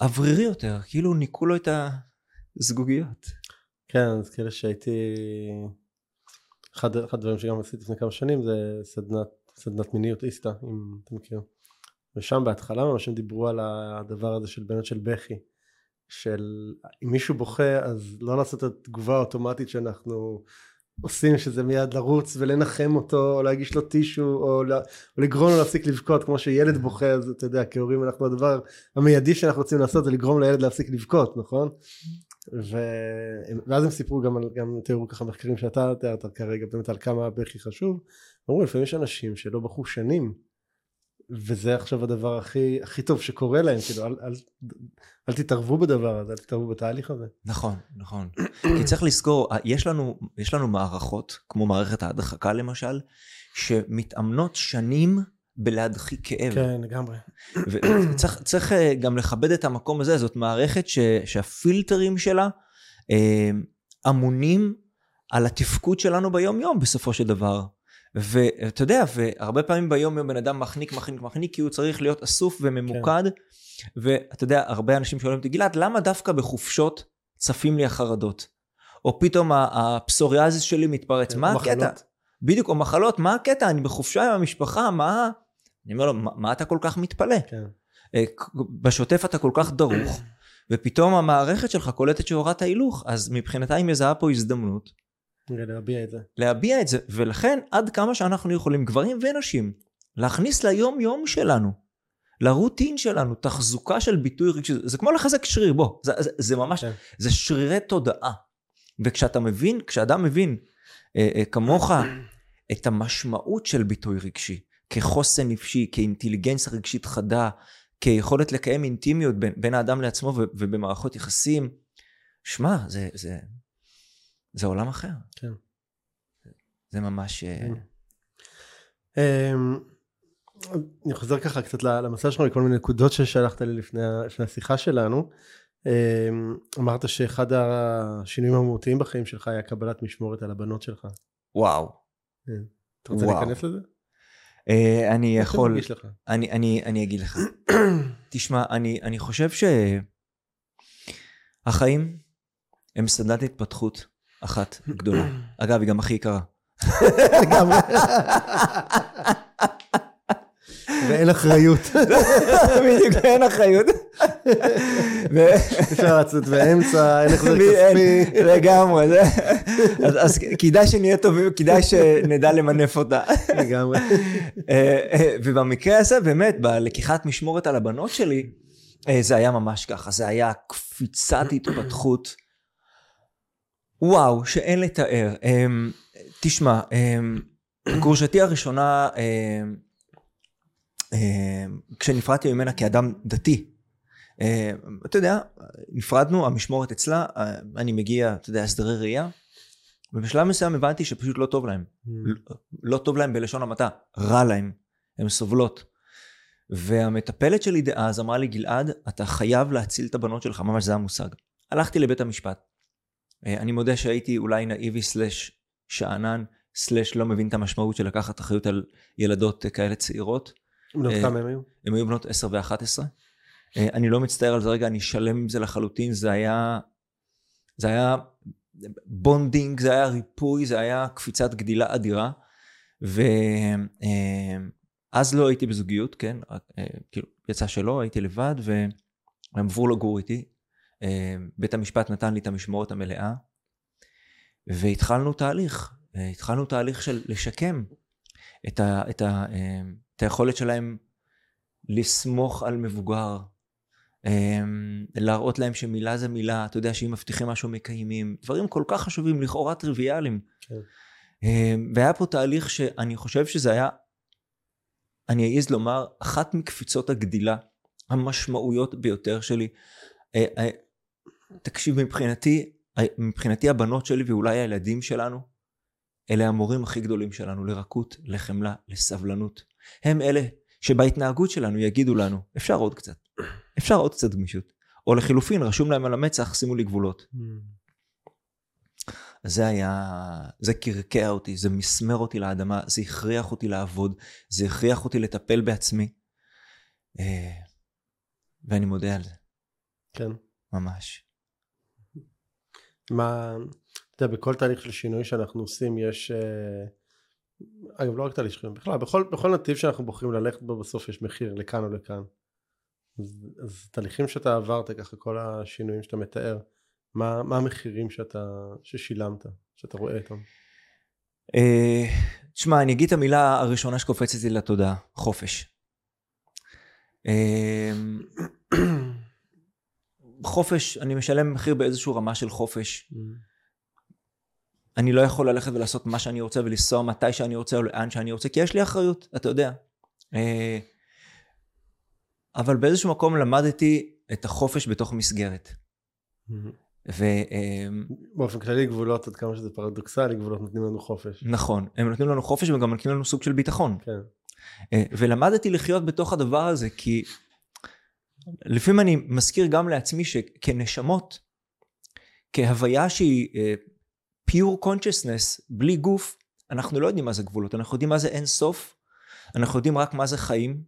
אוורירי יותר, כאילו ניקו לו את הזגוגיות. כן, אז כאילו שהייתי... אחד, הדברים שגם עשיתי לפני כמה שנים זה סדנת, סדנת מיניות איסתא, אם אתה מכיר. ושם בהתחלה ממש הם דיברו על הדבר הזה של באמת של בכי של אם מישהו בוכה אז לא לעשות את התגובה האוטומטית שאנחנו עושים שזה מיד לרוץ ולנחם אותו או להגיש לו טישו או, או לגרום לו להפסיק לבכות כמו שילד בוכה אז אתה יודע כהורים אנחנו הדבר המיידי שאנחנו רוצים לעשות זה לגרום לילד להפסיק לבכות נכון? ו... ואז הם סיפרו גם, גם תיארו ככה מחקרים שאתה תיארת כרגע באמת על כמה בכי חשוב אמרו לפעמים יש אנשים שלא בכו שנים וזה עכשיו הדבר הכי הכי טוב שקורה להם כאילו אל, אל, אל תתערבו בדבר הזה אל תתערבו בתהליך הזה נכון נכון כי צריך לזכור יש לנו יש לנו מערכות כמו מערכת ההדחקה למשל שמתאמנות שנים בלהדחיק כאב. כן לגמרי. וצריך צריך אה, גם לכבד את המקום הזה זאת מערכת ש, שהפילטרים שלה אה, אמונים על התפקוד שלנו ביום יום בסופו של דבר. ואתה יודע, והרבה פעמים ביום יום בן אדם מחניק, מחניק, מחניק, כי הוא צריך להיות אסוף וממוקד. כן. ואתה יודע, הרבה אנשים שואלים אותי, גלעד, למה דווקא בחופשות צפים לי החרדות? או פתאום הפסוריאזיס שלי מתפרץ, כן, מה הקטע? בדיוק, או מחלות, מה הקטע? אני בחופשה עם המשפחה, מה... אני אומר לו, מה, מה אתה כל כך מתפלא? כן. אה, בשוטף אתה כל כך דרוך, ופתאום המערכת שלך קולטת שהורדת הילוך, אז מבחינתה היא מזהה פה הזדמנות. להביע את זה. להביע את זה, ולכן עד כמה שאנחנו יכולים, גברים ונשים, להכניס ליום יום שלנו, לרוטין שלנו, תחזוקה של ביטוי רגשי, זה כמו לחזק שריר, בוא, זה, זה, זה ממש, כן. זה שרירי תודעה. וכשאתה מבין, כשאדם מבין אה, אה, כמוך את המשמעות של ביטוי רגשי, כחוסן נפשי, כאינטליגנציה רגשית חדה, כיכולת לקיים אינטימיות בין, בין האדם לעצמו ו, ובמערכות יחסים, שמע, זה, זה, זה עולם אחר. כן. זה ממש... אה, כן. אמ, אני חוזר ככה קצת למסע שלך מכל מיני נקודות ששלחת לי לפני, לפני השיחה שלנו. אמ, אמרת שאחד השינויים המהותיים בחיים שלך היה קבלת משמורת על הבנות שלך. וואו. כן. אתה רוצה וואו. להיכנס לזה? אה, אני יכול, אני, אני, אני אגיד לך. תשמע, אני, אני חושב שהחיים הם סדנת התפתחות אחת גדולה. אגב, היא גם הכי יקרה. לגמרי. ואין אחריות. בדיוק, אין אחריות. אפשר לצאת באמצע, אין החזר כספי. לגמרי. אז כדאי שנהיה טובים, כדאי שנדע למנף אותה. לגמרי. אה, אה, ובמקרה הזה, באמת, בלקיחת משמורת על הבנות שלי, אה, זה היה ממש ככה. זה היה קפיצת התפתחות. וואו, שאין לתאר. תשמע, גרושתי הראשונה, כשנפרדתי ממנה כאדם דתי, אתה יודע, נפרדנו, המשמורת אצלה, אני מגיע, אתה יודע, הסדרי ראייה, ובשלב מסוים הבנתי שפשוט לא טוב להם. Mm. לא טוב להם בלשון המעטה, רע להם, הן סובלות. והמטפלת שלי דאז אמרה לי, גלעד, אתה חייב להציל את הבנות שלך, ממש זה המושג. הלכתי לבית המשפט. אני מודה שהייתי אולי נאיבי slash שאנן, slash לא מבין את המשמעות של לקחת אחריות על ילדות כאלה צעירות. בנות אה, כמה הם היו? הם היו בנות 10 ו-11. אני לא מצטער על זה רגע, אני שלם עם זה לחלוטין, זה היה... זה היה bonding, זה היה ריפוי, זה היה קפיצת גדילה אדירה. ואז לא הייתי בזוגיות, כן? אה, כאילו, יצא שלא, הייתי לבד, והם עברו לגור איתי. אה, בית המשפט נתן לי את המשמורת המלאה, והתחלנו תהליך. התחלנו תהליך של לשקם את, ה, את, ה, את היכולת שלהם לסמוך על מבוגר, להראות להם שמילה זה מילה, אתה יודע שאם מבטיחים משהו מקיימים, דברים כל כך חשובים, לכאורה טריוויאליים. כן. והיה פה תהליך שאני חושב שזה היה, אני אעז לומר, אחת מקפיצות הגדילה המשמעויות ביותר שלי. תקשיב, מבחינתי, מבחינתי הבנות שלי ואולי הילדים שלנו, אלה המורים הכי גדולים שלנו לרכות, לחמלה, לסבלנות. הם אלה שבהתנהגות שלנו יגידו לנו, אפשר עוד קצת, אפשר עוד קצת גמישות. או לחילופין, רשום להם על המצח, שימו לי גבולות. Mm. זה היה, זה קרקע אותי, זה מסמר אותי לאדמה, זה הכריח אותי לעבוד, זה הכריח אותי לטפל בעצמי. אה, ואני מודה על זה. כן. ממש. מה, אתה יודע, בכל תהליך של שינוי שאנחנו עושים יש... אה, אגב, לא רק תהליך שינוי, בכלל, בכל, בכל נתיב שאנחנו בוחרים ללכת בו בסוף יש מחיר לכאן או לכאן. אז, אז תהליכים שאתה עברת, ככה כל השינויים שאתה מתאר, מה, מה המחירים שאתה, ששילמת, שאתה רואה אותם? אה, תשמע, אני אגיד את המילה הראשונה שקופצת לי לתודעה, חופש. חופש, אני משלם מחיר באיזושהי רמה של חופש. Mm. אני לא יכול ללכת ולעשות מה שאני רוצה ולנסוע מתי שאני רוצה או לאן שאני רוצה, כי יש לי אחריות, אתה יודע. אה, אבל באיזשהו מקום למדתי את החופש בתוך מסגרת. ו... אה, באופן כללי גבולות, עד כמה שזה פרדוקסלי, גבולות נותנים לנו חופש. נכון, הם נותנים לנו חופש וגם נותנים לנו סוג של ביטחון. כן. אה, ולמדתי לחיות בתוך הדבר הזה, כי לפעמים אני מזכיר גם לעצמי שכנשמות, כהוויה שהיא pure consciousness, בלי גוף, אנחנו לא יודעים מה זה גבולות, אנחנו יודעים מה זה אין סוף, אנחנו יודעים רק מה זה חיים,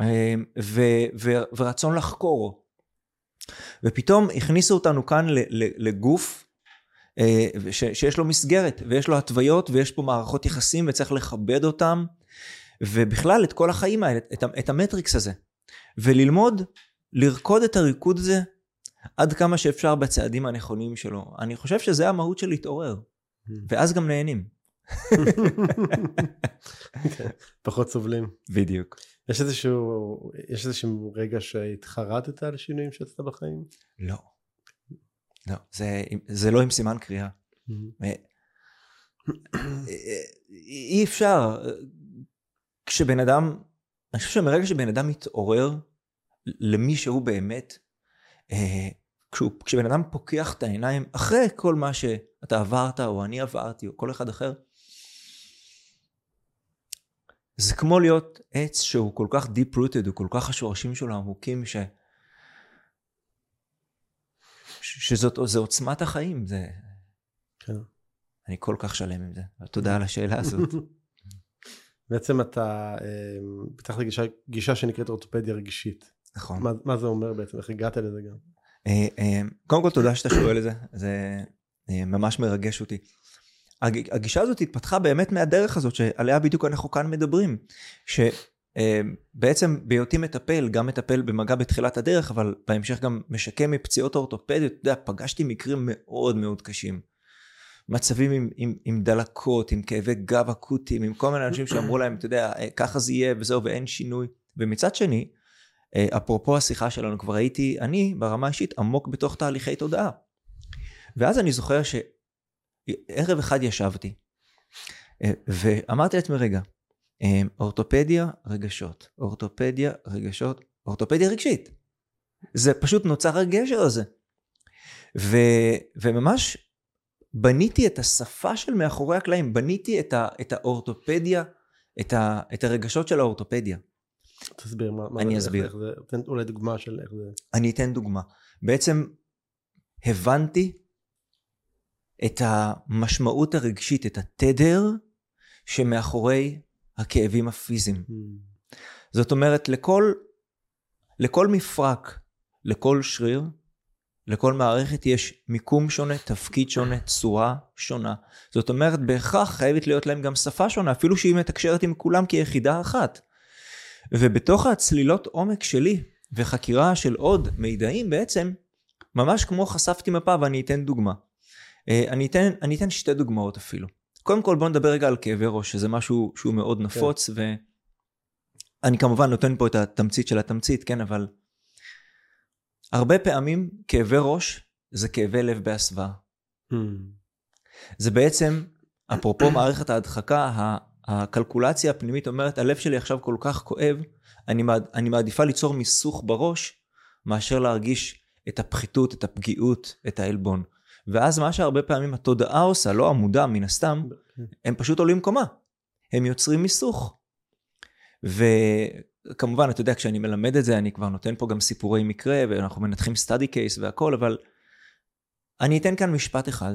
אמ, ו, ו, ורצון לחקור. ופתאום הכניסו אותנו כאן לגוף אה, ש, שיש לו מסגרת, ויש לו התוויות, ויש פה מערכות יחסים, וצריך לכבד אותם, ובכלל את כל החיים האלה, את, את המטריקס הזה. וללמוד לרקוד את הריקוד הזה עד כמה שאפשר בצעדים הנכונים שלו. אני חושב שזה המהות של להתעורר, mm. ואז גם נהנים. פחות סובלים. בדיוק. יש איזשהו, יש איזשהו רגע שהתחרטת על שינויים שעשית בחיים? לא. לא, זה, זה לא עם סימן קריאה. אה, אי אפשר. כשבן אדם, אני חושב שמרגע שבן אדם מתעורר למי שהוא באמת, אה, כשהוא, כשבן אדם פוקח את העיניים, אחרי כל מה שאתה עברת, או אני עברתי, או כל אחד אחר, זה כמו להיות עץ שהוא כל כך deep rooted, הוא כל כך השורשים שלו עמוקים, ש... שזאת עוצמת החיים, זה... כן. אני כל כך שלם עם זה, תודה על השאלה הזאת. בעצם אתה אה, פיתחת גישה, גישה שנקראת אורתופדיה רגשית. נכון. מה, מה זה אומר בעצם? איך הגעת לזה גם? אה, אה, קודם כל תודה שאתה שואל את זה, זה ממש מרגש אותי. הגישה הזאת התפתחה באמת מהדרך הזאת שעליה בדיוק אנחנו כאן מדברים. שבעצם בהיותי מטפל, גם מטפל במגע בתחילת הדרך, אבל בהמשך גם משקם מפציעות אורתופדיות, אתה יודע, פגשתי מקרים מאוד מאוד קשים. מצבים עם, עם, עם דלקות, עם כאבי גב אקוטיים, עם כל מיני אנשים שאמרו להם, אתה יודע, ככה זה יהיה וזהו ואין שינוי. ומצד שני, אפרופו השיחה שלנו, כבר הייתי, אני ברמה האישית, עמוק בתוך תהליכי תודעה. ואז אני זוכר ש... ערב אחד ישבתי, אה, ואמרתי לעצמי, רגע, אה, אורתופדיה, רגשות, אורתופדיה, רגשות, אורתופדיה רגשית. זה פשוט נוצר הגשר הזה. ו, וממש בניתי את השפה של מאחורי הקלעים, בניתי את, ה, את האורתופדיה, את, ה, את הרגשות של האורתופדיה. תסביר מה, מה אני זה, אסביר. איך זה, תן אולי דוגמה של איך זה. אני אתן דוגמה. בעצם הבנתי את המשמעות הרגשית, את התדר שמאחורי הכאבים הפיזיים. Mm. זאת אומרת, לכל, לכל מפרק, לכל שריר, לכל מערכת יש מיקום שונה, תפקיד שונה, צורה שונה. זאת אומרת, בהכרח חייבת להיות להם גם שפה שונה, אפילו שהיא מתקשרת עם כולם כיחידה אחת. ובתוך הצלילות עומק שלי, וחקירה של עוד מידעים בעצם, ממש כמו חשפתי מפה ואני אתן דוגמה. אה, אני אתן, אני אתן שתי דוגמאות אפילו. קודם כל בוא נדבר רגע על כאבי ראש, שזה משהו שהוא מאוד נפוץ, כן. ואני כמובן נותן פה את התמצית של התמצית, כן, אבל הרבה פעמים כאבי ראש זה כאבי לב בהסוואה. Hmm. זה בעצם, אפרופו מערכת ההדחקה, הקלקולציה הפנימית אומרת, הלב שלי עכשיו כל כך כואב, אני, מעד, אני מעדיפה ליצור מיסוך בראש, מאשר להרגיש את הפחיתות, את הפגיעות, את העלבון. ואז מה שהרבה פעמים התודעה עושה, לא המודע מן הסתם, הם פשוט עולים קומה. הם יוצרים מיסוך. וכמובן, אתה יודע, כשאני מלמד את זה, אני כבר נותן פה גם סיפורי מקרה, ואנחנו מנתחים סטאדי קייס והכל, אבל אני אתן כאן משפט אחד,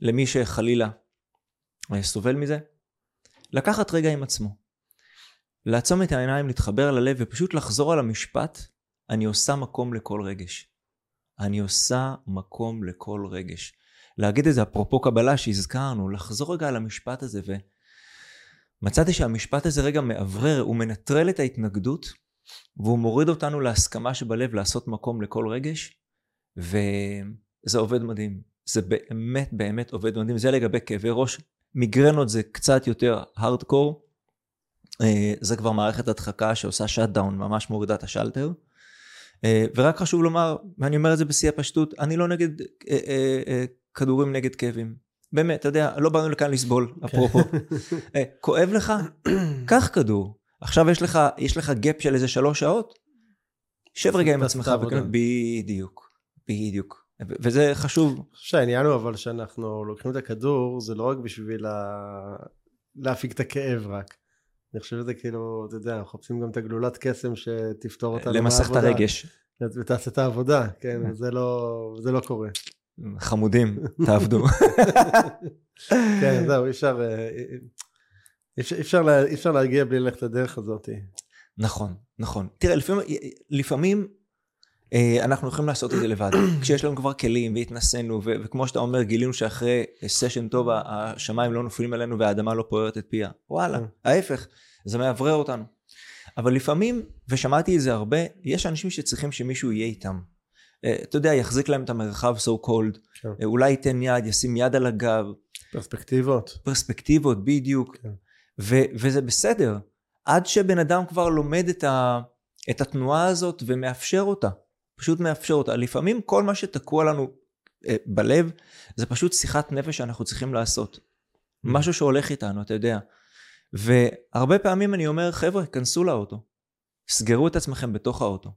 למי שחלילה סובל מזה, לקחת רגע עם עצמו. לעצום את העיניים, להתחבר ללב ופשוט לחזור על המשפט, אני עושה מקום לכל רגש. אני עושה מקום לכל רגש. להגיד את זה אפרופו קבלה שהזכרנו, לחזור רגע על המשפט הזה ומצאתי שהמשפט הזה רגע מאוורר, הוא מנטרל את ההתנגדות והוא מוריד אותנו להסכמה שבלב לעשות מקום לכל רגש וזה עובד מדהים. זה באמת באמת עובד מדהים. זה לגבי כאבי ראש. מיגרנות זה קצת יותר הארדקור. אה, זה כבר מערכת הדחקה שעושה shut down, ממש מורידה את השלטר. אה, ורק חשוב לומר, ואני אומר את זה בשיא הפשטות, אני לא נגד אה, כדורים נגד כאבים. באמת, אתה יודע, לא באנו לכאן לסבול, כן. אפרופו. כואב לך? קח כדור. עכשיו יש לך, יש לך gap של איזה שלוש שעות? שב רגע עם עצמך. בדיוק, בדיוק. וזה חשוב. שהעניין הוא אבל שאנחנו לוקחים את הכדור, זה לא רק בשביל להפיק את הכאב רק. אני חושב שזה כאילו, אתה יודע, אנחנו מחפשים גם את הגלולת קסם שתפתור אותנו מהעבודה. למסך את הרגש. ותעשה את העבודה, כן, וזה לא, זה לא קורה. חמודים, תעבדו. כן, זהו, אי אפשר, אי אפשר, אי אפשר להגיע בלי ללכת לדרך הזאת. נכון, נכון. תראה, לפעמים, לפעמים אנחנו יכולים לעשות את זה לבד. כשיש לנו כבר כלים והתנסינו, ו- וכמו שאתה אומר, גילינו שאחרי סשן טוב השמיים לא נופלים עלינו והאדמה לא פוערת את פיה. וואלה, כן. ההפך, זה מאוורר אותנו. אבל לפעמים, ושמעתי את זה הרבה, יש אנשים שצריכים שמישהו יהיה איתם. אה, אתה יודע, יחזיק להם את המרחב so called, כן. אה, אולי ייתן יד, ישים יד על הגב. פרספקטיבות. פרספקטיבות, בדיוק. כן. ו- וזה בסדר. עד שבן אדם כבר לומד את, ה- את התנועה הזאת ומאפשר אותה. פשוט מאפשר אותה. לפעמים כל מה שתקוע לנו אה, בלב, זה פשוט שיחת נפש שאנחנו צריכים לעשות. Mm. משהו שהולך איתנו, אתה יודע. והרבה פעמים אני אומר, חבר'ה, כנסו לאוטו. סגרו את עצמכם בתוך האוטו.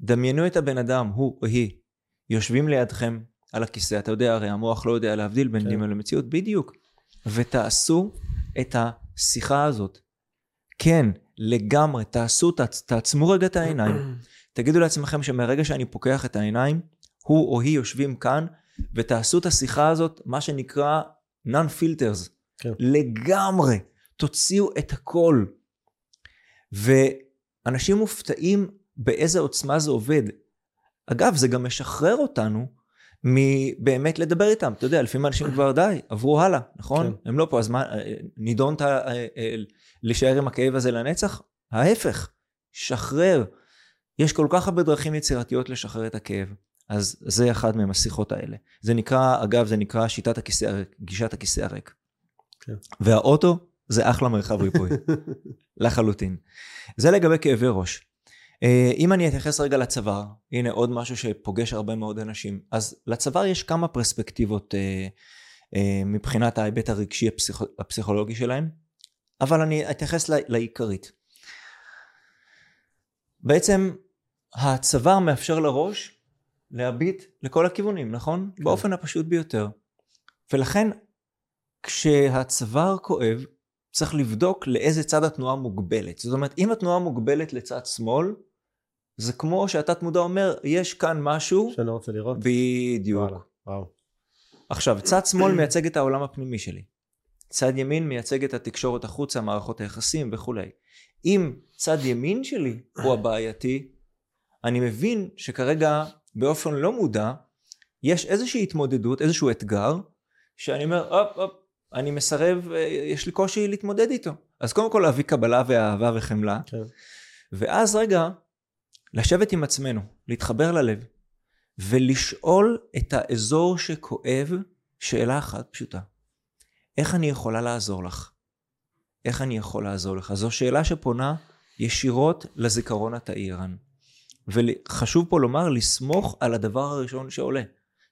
דמיינו את הבן אדם, הוא או היא, יושבים לידכם על הכיסא, אתה יודע, הרי המוח לא יודע להבדיל בין כן. דמיון למציאות, בדיוק. ותעשו את השיחה הזאת. כן, לגמרי, תעשו, תעצ, תעצמו רגע את העיניים. תגידו לעצמכם שמרגע שאני פוקח את העיניים, הוא או היא יושבים כאן, ותעשו את השיחה הזאת, מה שנקרא non-filters. כן. לגמרי. תוציאו את הכל. ואנשים מופתעים באיזה עוצמה זה עובד. אגב, זה גם משחרר אותנו מבאמת לדבר איתם. אתה יודע, לפעמים אנשים כבר די, עברו הלאה, נכון? כן. הם לא פה, אז מה, נידונת אה, אה, להישאר עם הכאב הזה לנצח? ההפך, שחרר. יש כל כך הרבה דרכים יצירתיות לשחרר את הכאב. אז זה אחד מהם, השיחות האלה. זה נקרא, אגב, זה נקרא שיטת הכיסא הריק, גישת הכיסא הריק. כן. והאוטו זה אחלה מרחב ריפוי, לחלוטין. זה לגבי כאבי ראש. אה, אם אני אתייחס רגע לצוואר, הנה עוד משהו שפוגש הרבה מאוד אנשים, אז לצוואר יש כמה פרספקטיבות אה, אה, מבחינת ההיבט הרגשי הפסיכ... הפסיכולוגי שלהם, אבל אני אתייחס לעיקרית. בעצם הצוואר מאפשר לראש להביט לכל הכיוונים, נכון? כן. באופן הפשוט ביותר. ולכן כשהצוואר כואב, צריך לבדוק לאיזה צד התנועה מוגבלת. זאת אומרת, אם התנועה מוגבלת לצד שמאל, זה כמו שהתת מודע אומר, יש כאן משהו... שאני לא רוצה לראות. בדיוק. וואלה, וואו. עכשיו, צד שמאל מייצג את העולם הפנימי שלי. צד ימין מייצג את התקשורת החוצה, מערכות היחסים וכולי. אם צד ימין שלי הוא הבעייתי, אני מבין שכרגע באופן לא מודע, יש איזושהי התמודדות, איזשהו אתגר, שאני אומר, הופ, הופ, אני מסרב, אה, יש לי קושי להתמודד איתו. אז קודם כל להביא קבלה ואהבה וחמלה, כן. ואז רגע, לשבת עם עצמנו, להתחבר ללב, ולשאול את האזור שכואב שאלה אחת פשוטה. איך אני יכולה לעזור לך? איך אני יכול לעזור לך? זו שאלה שפונה ישירות לזיכרון התאי ערן. וחשוב פה לומר, לסמוך על הדבר הראשון שעולה.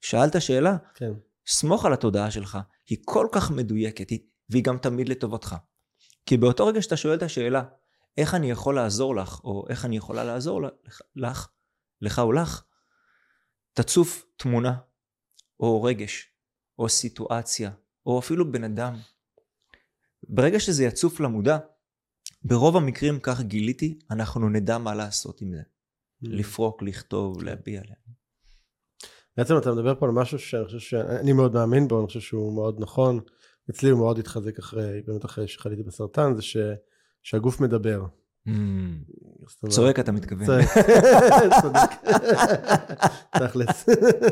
שאלת שאלה, כן. סמוך על התודעה שלך, היא כל כך מדויקת, והיא גם תמיד לטובתך. כי באותו רגע שאתה שואל את השאלה, איך אני יכול לעזור לך, או איך אני יכולה לעזור לך, לך, לך או לך, תצוף תמונה, או רגש, או סיטואציה, או אפילו בן אדם. ברגע שזה יצוף למודע, ברוב המקרים, כך גיליתי, אנחנו נדע מה לעשות עם זה. Mm. לפרוק, לכתוב, להביע עליהם. בעצם אתה מדבר פה על משהו שאני חושב שאני מאוד מאמין בו, אני חושב שהוא מאוד נכון. אצלי הוא מאוד התחזק אחרי, באמת אחרי שחליתי בסרטן, זה ש, שהגוף מדבר. Mm. צועק אתה מתכוון. צודק. תכלס.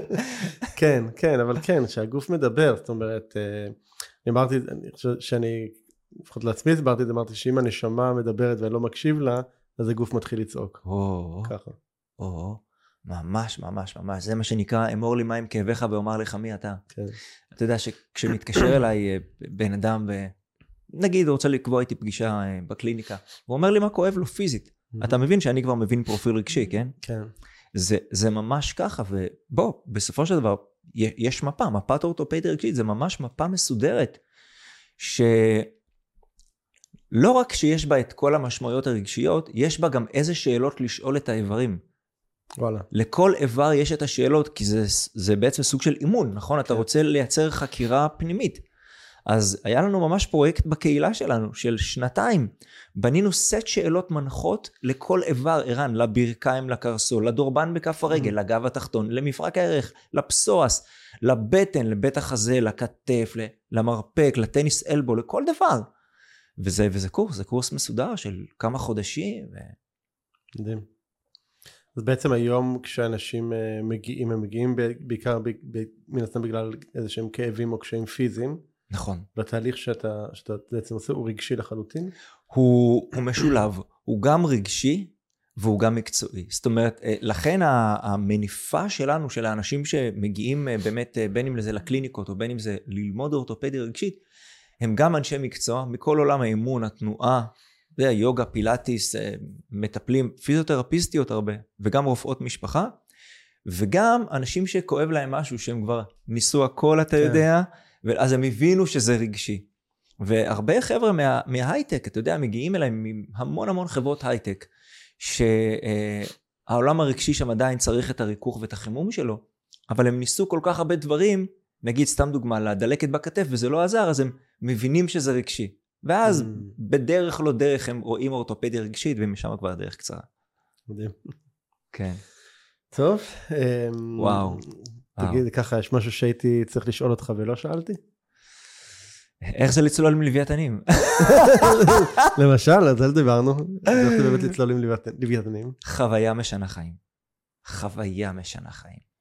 כן, כן, אבל כן, שהגוף מדבר, זאת אומרת, אה, אני אמרתי, אני חושב שאני, לפחות לעצמי הסברתי את זה, אמרתי שאם הנשמה מדברת ואני לא מקשיב לה, אז הגוף מתחיל לצעוק. ככה. ממש ממש ממש זה מה שנקרא אמור לי מה עם כאביך ואומר לך מי אתה. כן. אתה יודע שכשמתקשר אליי אה, בן אדם ונגיד רוצה לקבוע איתי פגישה אה, בקליניקה הוא אומר לי מה כואב לו פיזית mm-hmm. אתה מבין שאני כבר מבין פרופיל רגשי כן? כן. זה, זה ממש ככה ובוא בסופו של דבר יש מפה מפת אורתופדיה רגשית זה ממש מפה מסודרת שלא רק שיש בה את כל המשמעויות הרגשיות יש בה גם איזה שאלות לשאול את האיברים. וואלה. לכל איבר יש את השאלות, כי זה, זה בעצם סוג של אימון, נכון? כן. אתה רוצה לייצר חקירה פנימית. אז היה לנו ממש פרויקט בקהילה שלנו, של שנתיים. בנינו סט שאלות מנחות לכל איבר, ערן, לברכיים, לקרסול, לדורבן בכף הרגל, mm-hmm. לגב התחתון, למפרק הערך, לפסואס, לבטן, לבית החזה, לכתף, למרפק, לטניס אלבו, לכל דבר. וזה, וזה קורס, זה קורס מסודר של כמה חודשים. ו... מדהים. אז בעצם היום כשאנשים אה, מגיעים, הם מגיעים בעיקר מן הסתם בגלל איזה שהם כאבים או קשיים פיזיים. נכון. בתהליך שאתה, שאתה בעצם עושה הוא רגשי לחלוטין? הוא, הוא משולב, הוא גם רגשי והוא גם מקצועי. זאת אומרת, אה, לכן המניפה שלנו, של האנשים שמגיעים אה, באמת, בין אם זה לקליניקות או בין אם זה ללמוד אורתופדיה רגשית, הם גם אנשי מקצוע מכל עולם האימון, התנועה, זה יוגה, פילאטיס, אה, מטפלים, פיזיותרפיסטיות הרבה, וגם רופאות משפחה, וגם אנשים שכואב להם משהו שהם כבר ניסו הכל, אתה כן. יודע, ואז הם הבינו שזה רגשי. והרבה חבר'ה מה, מההייטק, אתה יודע, מגיעים אליי מהמון המון חברות הייטק, שהעולם הרגשי שם עדיין צריך את הריכוך ואת החימום שלו, אבל הם ניסו כל כך הרבה דברים, נגיד סתם דוגמה, לדלקת בכתף וזה לא עזר, אז הם מבינים שזה רגשי. ואז mm. בדרך לא דרך הם רואים אורתופדיה רגשית, ומשם כבר הדרך קצרה. מדהים. כן. טוב. אמ, וואו. תגיד, ככה, יש משהו שהייתי צריך לשאול אותך ולא שאלתי? איך זה לצלול עם לוויתנים? למשל, על זה דיברנו. איך זה באמת לצלול עם לוויתנים? חוויה משנה חיים. חוויה משנה חיים.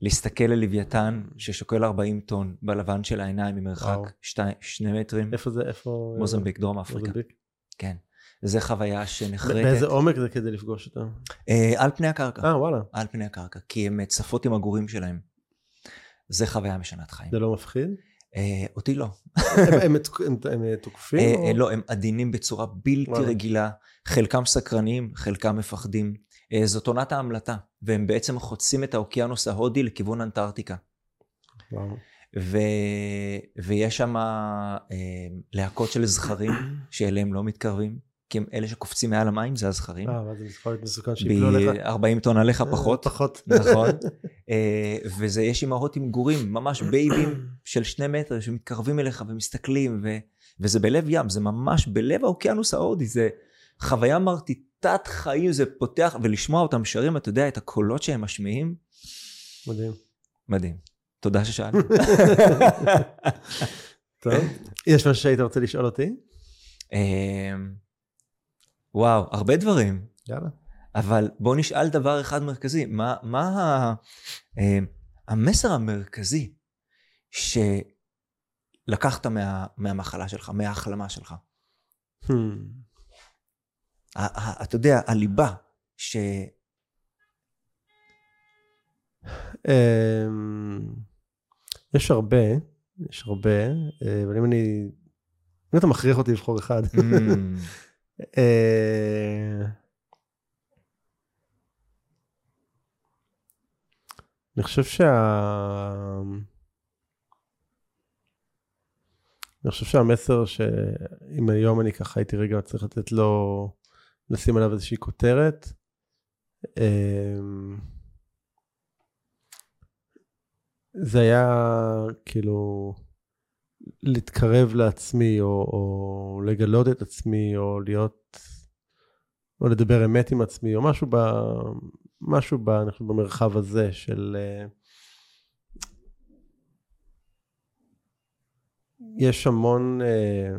להסתכל ללוויתן ששוקל 40 טון בלבן של העיניים ממרחק 2 מטרים. איפה זה? איפה? מוזמביק, דרום אפריקה. מוזמביק? כן. זו חוויה שנחרטת. באיזה עומק זה כדי לפגוש אותם? אה, על פני הקרקע. אה, וואלה. על פני הקרקע, כי הן צפות עם הגורים שלהם. זה חוויה משנת חיים. זה לא מפחיד? אה, אותי לא. הם תוקפים? אה, לא, הם עדינים בצורה בלתי רגילה. חלקם סקרנים, חלקם מפחדים. אה, זאת עונת ההמלטה, והם בעצם חוצים את האוקיינוס ההודי לכיוון אנטארקטיקה. ו... ויש שם אה, להקות של זכרים שאליהם לא מתקרבים, כי הם אלה שקופצים מעל המים זה הזכרים. אה, ואז זה להיות מסוכן שיפלו עליך. ב-40 טון עליך אה, פחות. פחות. נכון. וזה, יש אימהות עם גורים, ממש בייבים של שני מטר שמתקרבים אליך ומסתכלים, ו... וזה בלב ים, זה ממש בלב האוקיינוס ההודי, זה חוויה מרטיטה. תת חיים זה פותח, ולשמוע אותם שרים, אתה יודע, את הקולות שהם משמיעים. מדהים. מדהים. תודה ששאלת. טוב. יש משהו שהיית רוצה לשאול אותי? אמ, וואו, הרבה דברים. יאללה. אבל בוא נשאל דבר אחד מרכזי. מה, מה אמ, המסר המרכזי שלקחת מה, מהמחלה שלך, מההחלמה שלך? Hmm. אתה יודע, הליבה, ש... אמ, יש הרבה, יש הרבה, אה, אבל אם אני... אם אתה מכריח אותי לבחור אחד. Mm. אה, אני חושב שה... אני חושב שהמסר שאם היום אני ככה הייתי רגע צריך לתת לו לשים עליו איזושהי כותרת. אמ, זה היה כאילו להתקרב לעצמי או, או לגלות את עצמי או להיות או לדבר אמת עם עצמי או משהו ב... משהו ב... אנחנו במרחב הזה של אה, יש המון אה,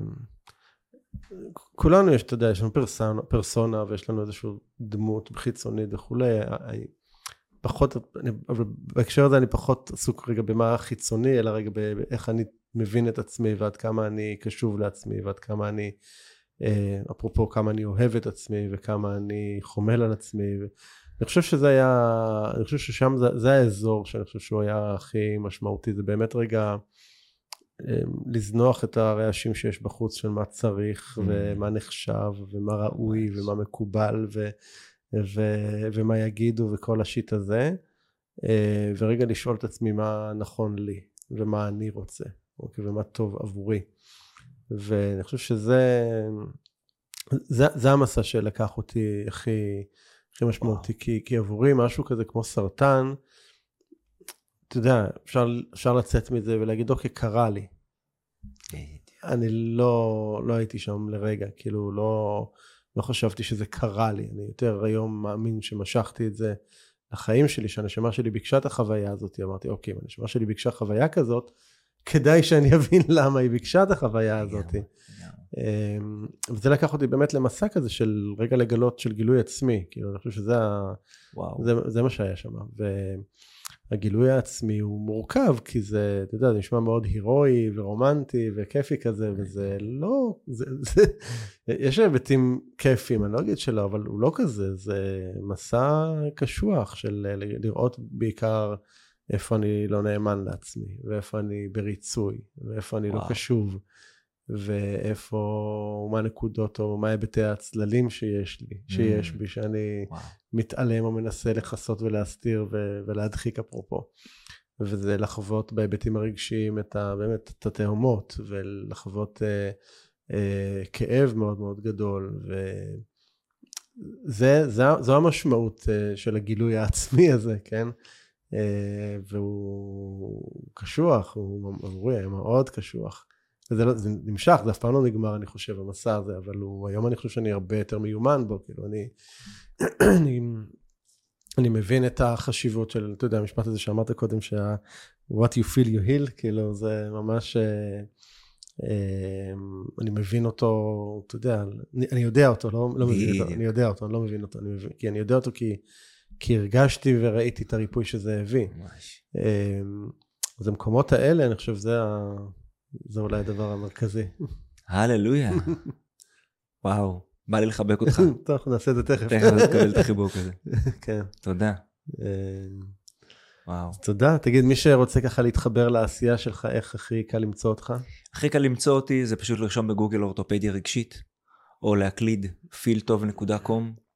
כולנו יש, אתה יודע, יש לנו פרסונה, פרסונה ויש לנו איזושהי דמות חיצונית וכולי. פחות, אני, אבל בהקשר הזה אני פחות עסוק רגע במה החיצוני, אלא רגע באיך אני מבין את עצמי ועד כמה אני קשוב לעצמי ועד כמה אני, אה, אפרופו כמה אני אוהב את עצמי וכמה אני חומל על עצמי. אני חושב שזה היה, אני חושב ששם זה, זה האזור שאני חושב שהוא היה הכי משמעותי, זה באמת רגע אמ, לזנוח את הרעשים שיש בחוץ של מה צריך mm. ומה נחשב ומה ראוי ומה מקובל ו, ו, ומה יגידו וכל השיט הזה. אה, ורגע לשאול את עצמי מה נכון לי ומה אני רוצה אוקיי, ומה טוב עבורי. ואני חושב שזה זה, זה המסע שלקח אותי הכי, הכי משמעותי כי, כי עבורי משהו כזה כמו סרטן אתה יודע, אפשר, אפשר לצאת מזה ולהגיד, אוקיי, קרה לי. אני לא, לא הייתי שם לרגע, כאילו, לא, לא חשבתי שזה קרה לי. אני יותר היום מאמין שמשכתי את זה לחיים שלי, שהנשמה שלי ביקשה את החוויה הזאת. אמרתי, אוקיי, אם הנשמה שלי ביקשה חוויה כזאת, כדאי שאני אבין למה היא ביקשה את החוויה הזאת. אמ, וזה לקח אותי באמת למסע כזה של רגע לגלות של גילוי עצמי, כאילו אני חושב שזה ה... זה, זה מה שהיה שם. והגילוי העצמי הוא מורכב, כי זה, אתה יודע, זה נשמע מאוד הירואי ורומנטי וכיפי כזה, וזה לא, זה, זה, יש היבטים כיפים, אני לא אגיד שלא, אבל הוא לא כזה, זה מסע קשוח של לראות בעיקר איפה אני לא נאמן לעצמי, ואיפה אני בריצוי, ואיפה אני לא וואו. לא קשוב. ואיפה, מה הנקודות או מה היבטי הצללים שיש לי, שיש mm. בי, שאני וואו. מתעלם או מנסה לכסות ולהסתיר ו- ולהדחיק אפרופו. וזה לחוות בהיבטים הרגשיים את ה, באמת את התהומות ולחוות אה, אה, כאב מאוד מאוד גדול וזה זה, זו המשמעות אה, של הגילוי העצמי הזה כן אה, והוא קשוח הוא אמרו היה מאוד קשוח וזה לא, זה נמשך, זה אף פעם לא נגמר, אני חושב, המסע הזה, אבל הוא, היום אני חושב שאני הרבה יותר מיומן בו, כאילו, אני, אני, אני מבין את החשיבות של, אתה יודע, המשפט הזה שאמרת קודם, שה- what you feel you heal, כאילו, זה ממש, אה, אה, אני מבין אותו, אתה יודע, אני, אני יודע אותו, לא, לא מבין אותו, אני יודע אותו, אני לא מבין אותו, אני מבין, כי אני יודע אותו כי, כי הרגשתי וראיתי את הריפוי שזה הביא. ממש. אה, אז המקומות האלה, אני חושב, זה ה... זה אולי הדבר המרכזי. הללויה. וואו, בא לי לחבק אותך. טוב, נעשה את זה תכף. תכף נקבל את החיבוק הזה. כן. תודה. אה, וואו. תודה. תגיד, מי שרוצה ככה להתחבר לעשייה שלך, איך הכי קל למצוא אותך? הכי קל למצוא אותי זה פשוט לרשום בגוגל אורתופדיה רגשית, או להקליד fieldtov.com.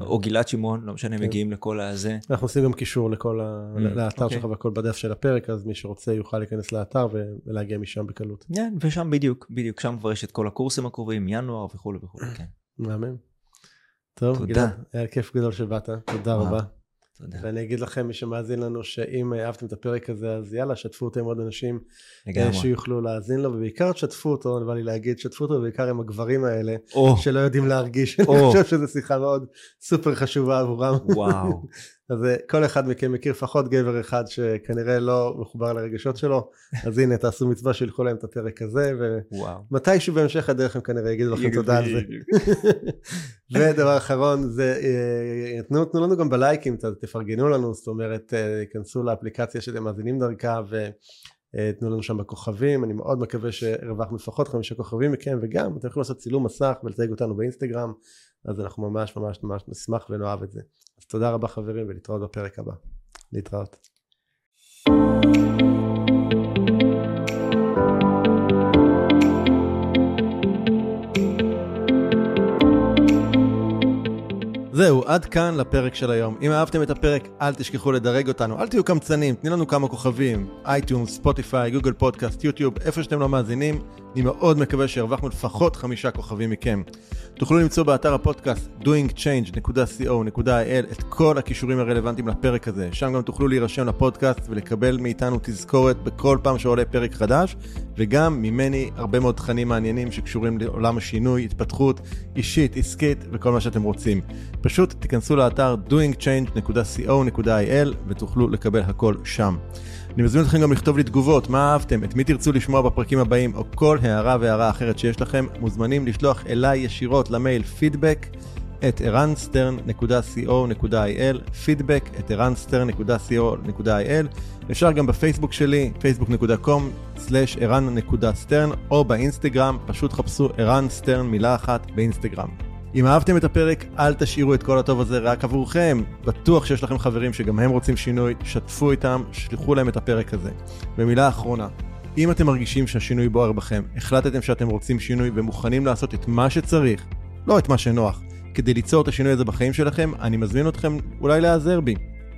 או גלעד שמעון, לא משנה, כן. מגיעים לכל הזה. אנחנו עושים גם קישור לכל ה... mm, לאתר אוקיי. שלך והכל בדף של הפרק, אז מי שרוצה יוכל להיכנס לאתר ולהגיע משם בקלות. כן, ושם בדיוק, בדיוק, שם כבר יש את כל הקורסים הקרובים, ינואר וכולי וכולי, כן. מהמם. טוב, גלעד, היה כיף גדול שבאת, תודה רבה. תודה. ואני אגיד לכם, מי שמאזין לנו, שאם אהבתם את הפרק הזה, אז יאללה, שתפו אותו עם עוד אנשים לגמרי. שיוכלו להאזין לו, ובעיקר תשתפו אותו, בא לי להגיד, שתפו אותו בעיקר עם הגברים האלה, או. שלא יודעים להרגיש. או. אני חושב שזו שיחה מאוד סופר חשובה עבורם. וואו. אז אה, כל אחד מכם מכיר לפחות גבר אחד שכנראה לא מחובר לרגשות שלו, אז הנה תעשו מצווה שילכו להם את הפרק הזה, ומתישהו בהמשך הדרך הם כנראה יגידו לכם תודה על זה. ודבר אחרון זה, אה, תנו, תנו לנו גם בלייקים, תפרגנו לנו, זאת אומרת, אה, כנסו לאפליקציה שאתם מאזינים דרכה ותנו לנו שם בכוכבים, אני מאוד מקווה שהרווחנו לפחות חמישה כוכבים מכם, וגם אתם יכולים לעשות צילום מסך ולתייג אותנו באינסטגרם, אז אנחנו ממש ממש ממש נשמח ונאהב את זה. תודה רבה חברים ולהתראות בפרק הבא. להתראות. זהו, עד כאן לפרק של היום. אם אהבתם את הפרק, אל תשכחו לדרג אותנו, אל תהיו קמצנים, תנו לנו כמה כוכבים, iTunes, ספוטיפיי, גוגל פודקאסט, יוטיוב, איפה שאתם לא מאזינים, אני מאוד מקווה שהרווחנו לפחות חמישה כוכבים מכם. תוכלו למצוא באתר הפודקאסט doingchange.co.il את כל הכישורים הרלוונטיים לפרק הזה. שם גם תוכלו להירשם לפודקאסט ולקבל מאיתנו תזכורת בכל פעם שעולה פרק חדש, וגם ממני הרבה מאוד תכנים מעניינים שקשורים לעולם השינוי, התפתחות אישית, עסקית וכל מה שאתם רוצים. פשוט תיכנסו לאתר doingchange.co.il ותוכלו לקבל הכל שם. אני מזמין אתכם גם לכתוב לי תגובות, מה אהבתם, את מי תרצו לשמוע בפרקים הבאים, או כל הערה והערה אחרת שיש לכם, מוזמנים לשלוח אליי ישירות למייל פידבק את ערנסטרן.co.il, פידבק את ערנסטרן.co.il, אפשר גם בפייסבוק שלי, facebook.com/ערן.סטרן, או באינסטגרם, פשוט חפשו ערן סטרן מילה אחת באינסטגרם. אם אהבתם את הפרק, אל תשאירו את כל הטוב הזה רק עבורכם. בטוח שיש לכם חברים שגם הם רוצים שינוי, שתפו איתם, שלחו להם את הפרק הזה. ומילה אחרונה, אם אתם מרגישים שהשינוי בוער בכם, החלטתם שאתם רוצים שינוי ומוכנים לעשות את מה שצריך, לא את מה שנוח, כדי ליצור את השינוי הזה בחיים שלכם, אני מזמין אתכם אולי להיעזר בי.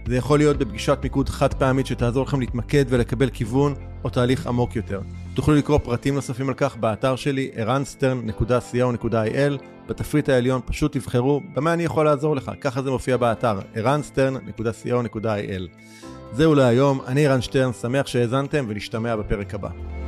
זה יכול להיות בפגישת מיקוד חד פעמית שתעזור לכם להתמקד ולקבל כיוון או תהליך עמוק יותר. תוכלו לקרוא פרטים נוספים על כך באתר שלי ערנסטרן.co.il בתפריט העליון פשוט תבחרו במה אני יכול לעזור לך, ככה זה מופיע באתר ערנסטרן.co.il זהו להיום, אני ערן שטרן, שמח שהאזנתם ונשתמע בפרק הבא.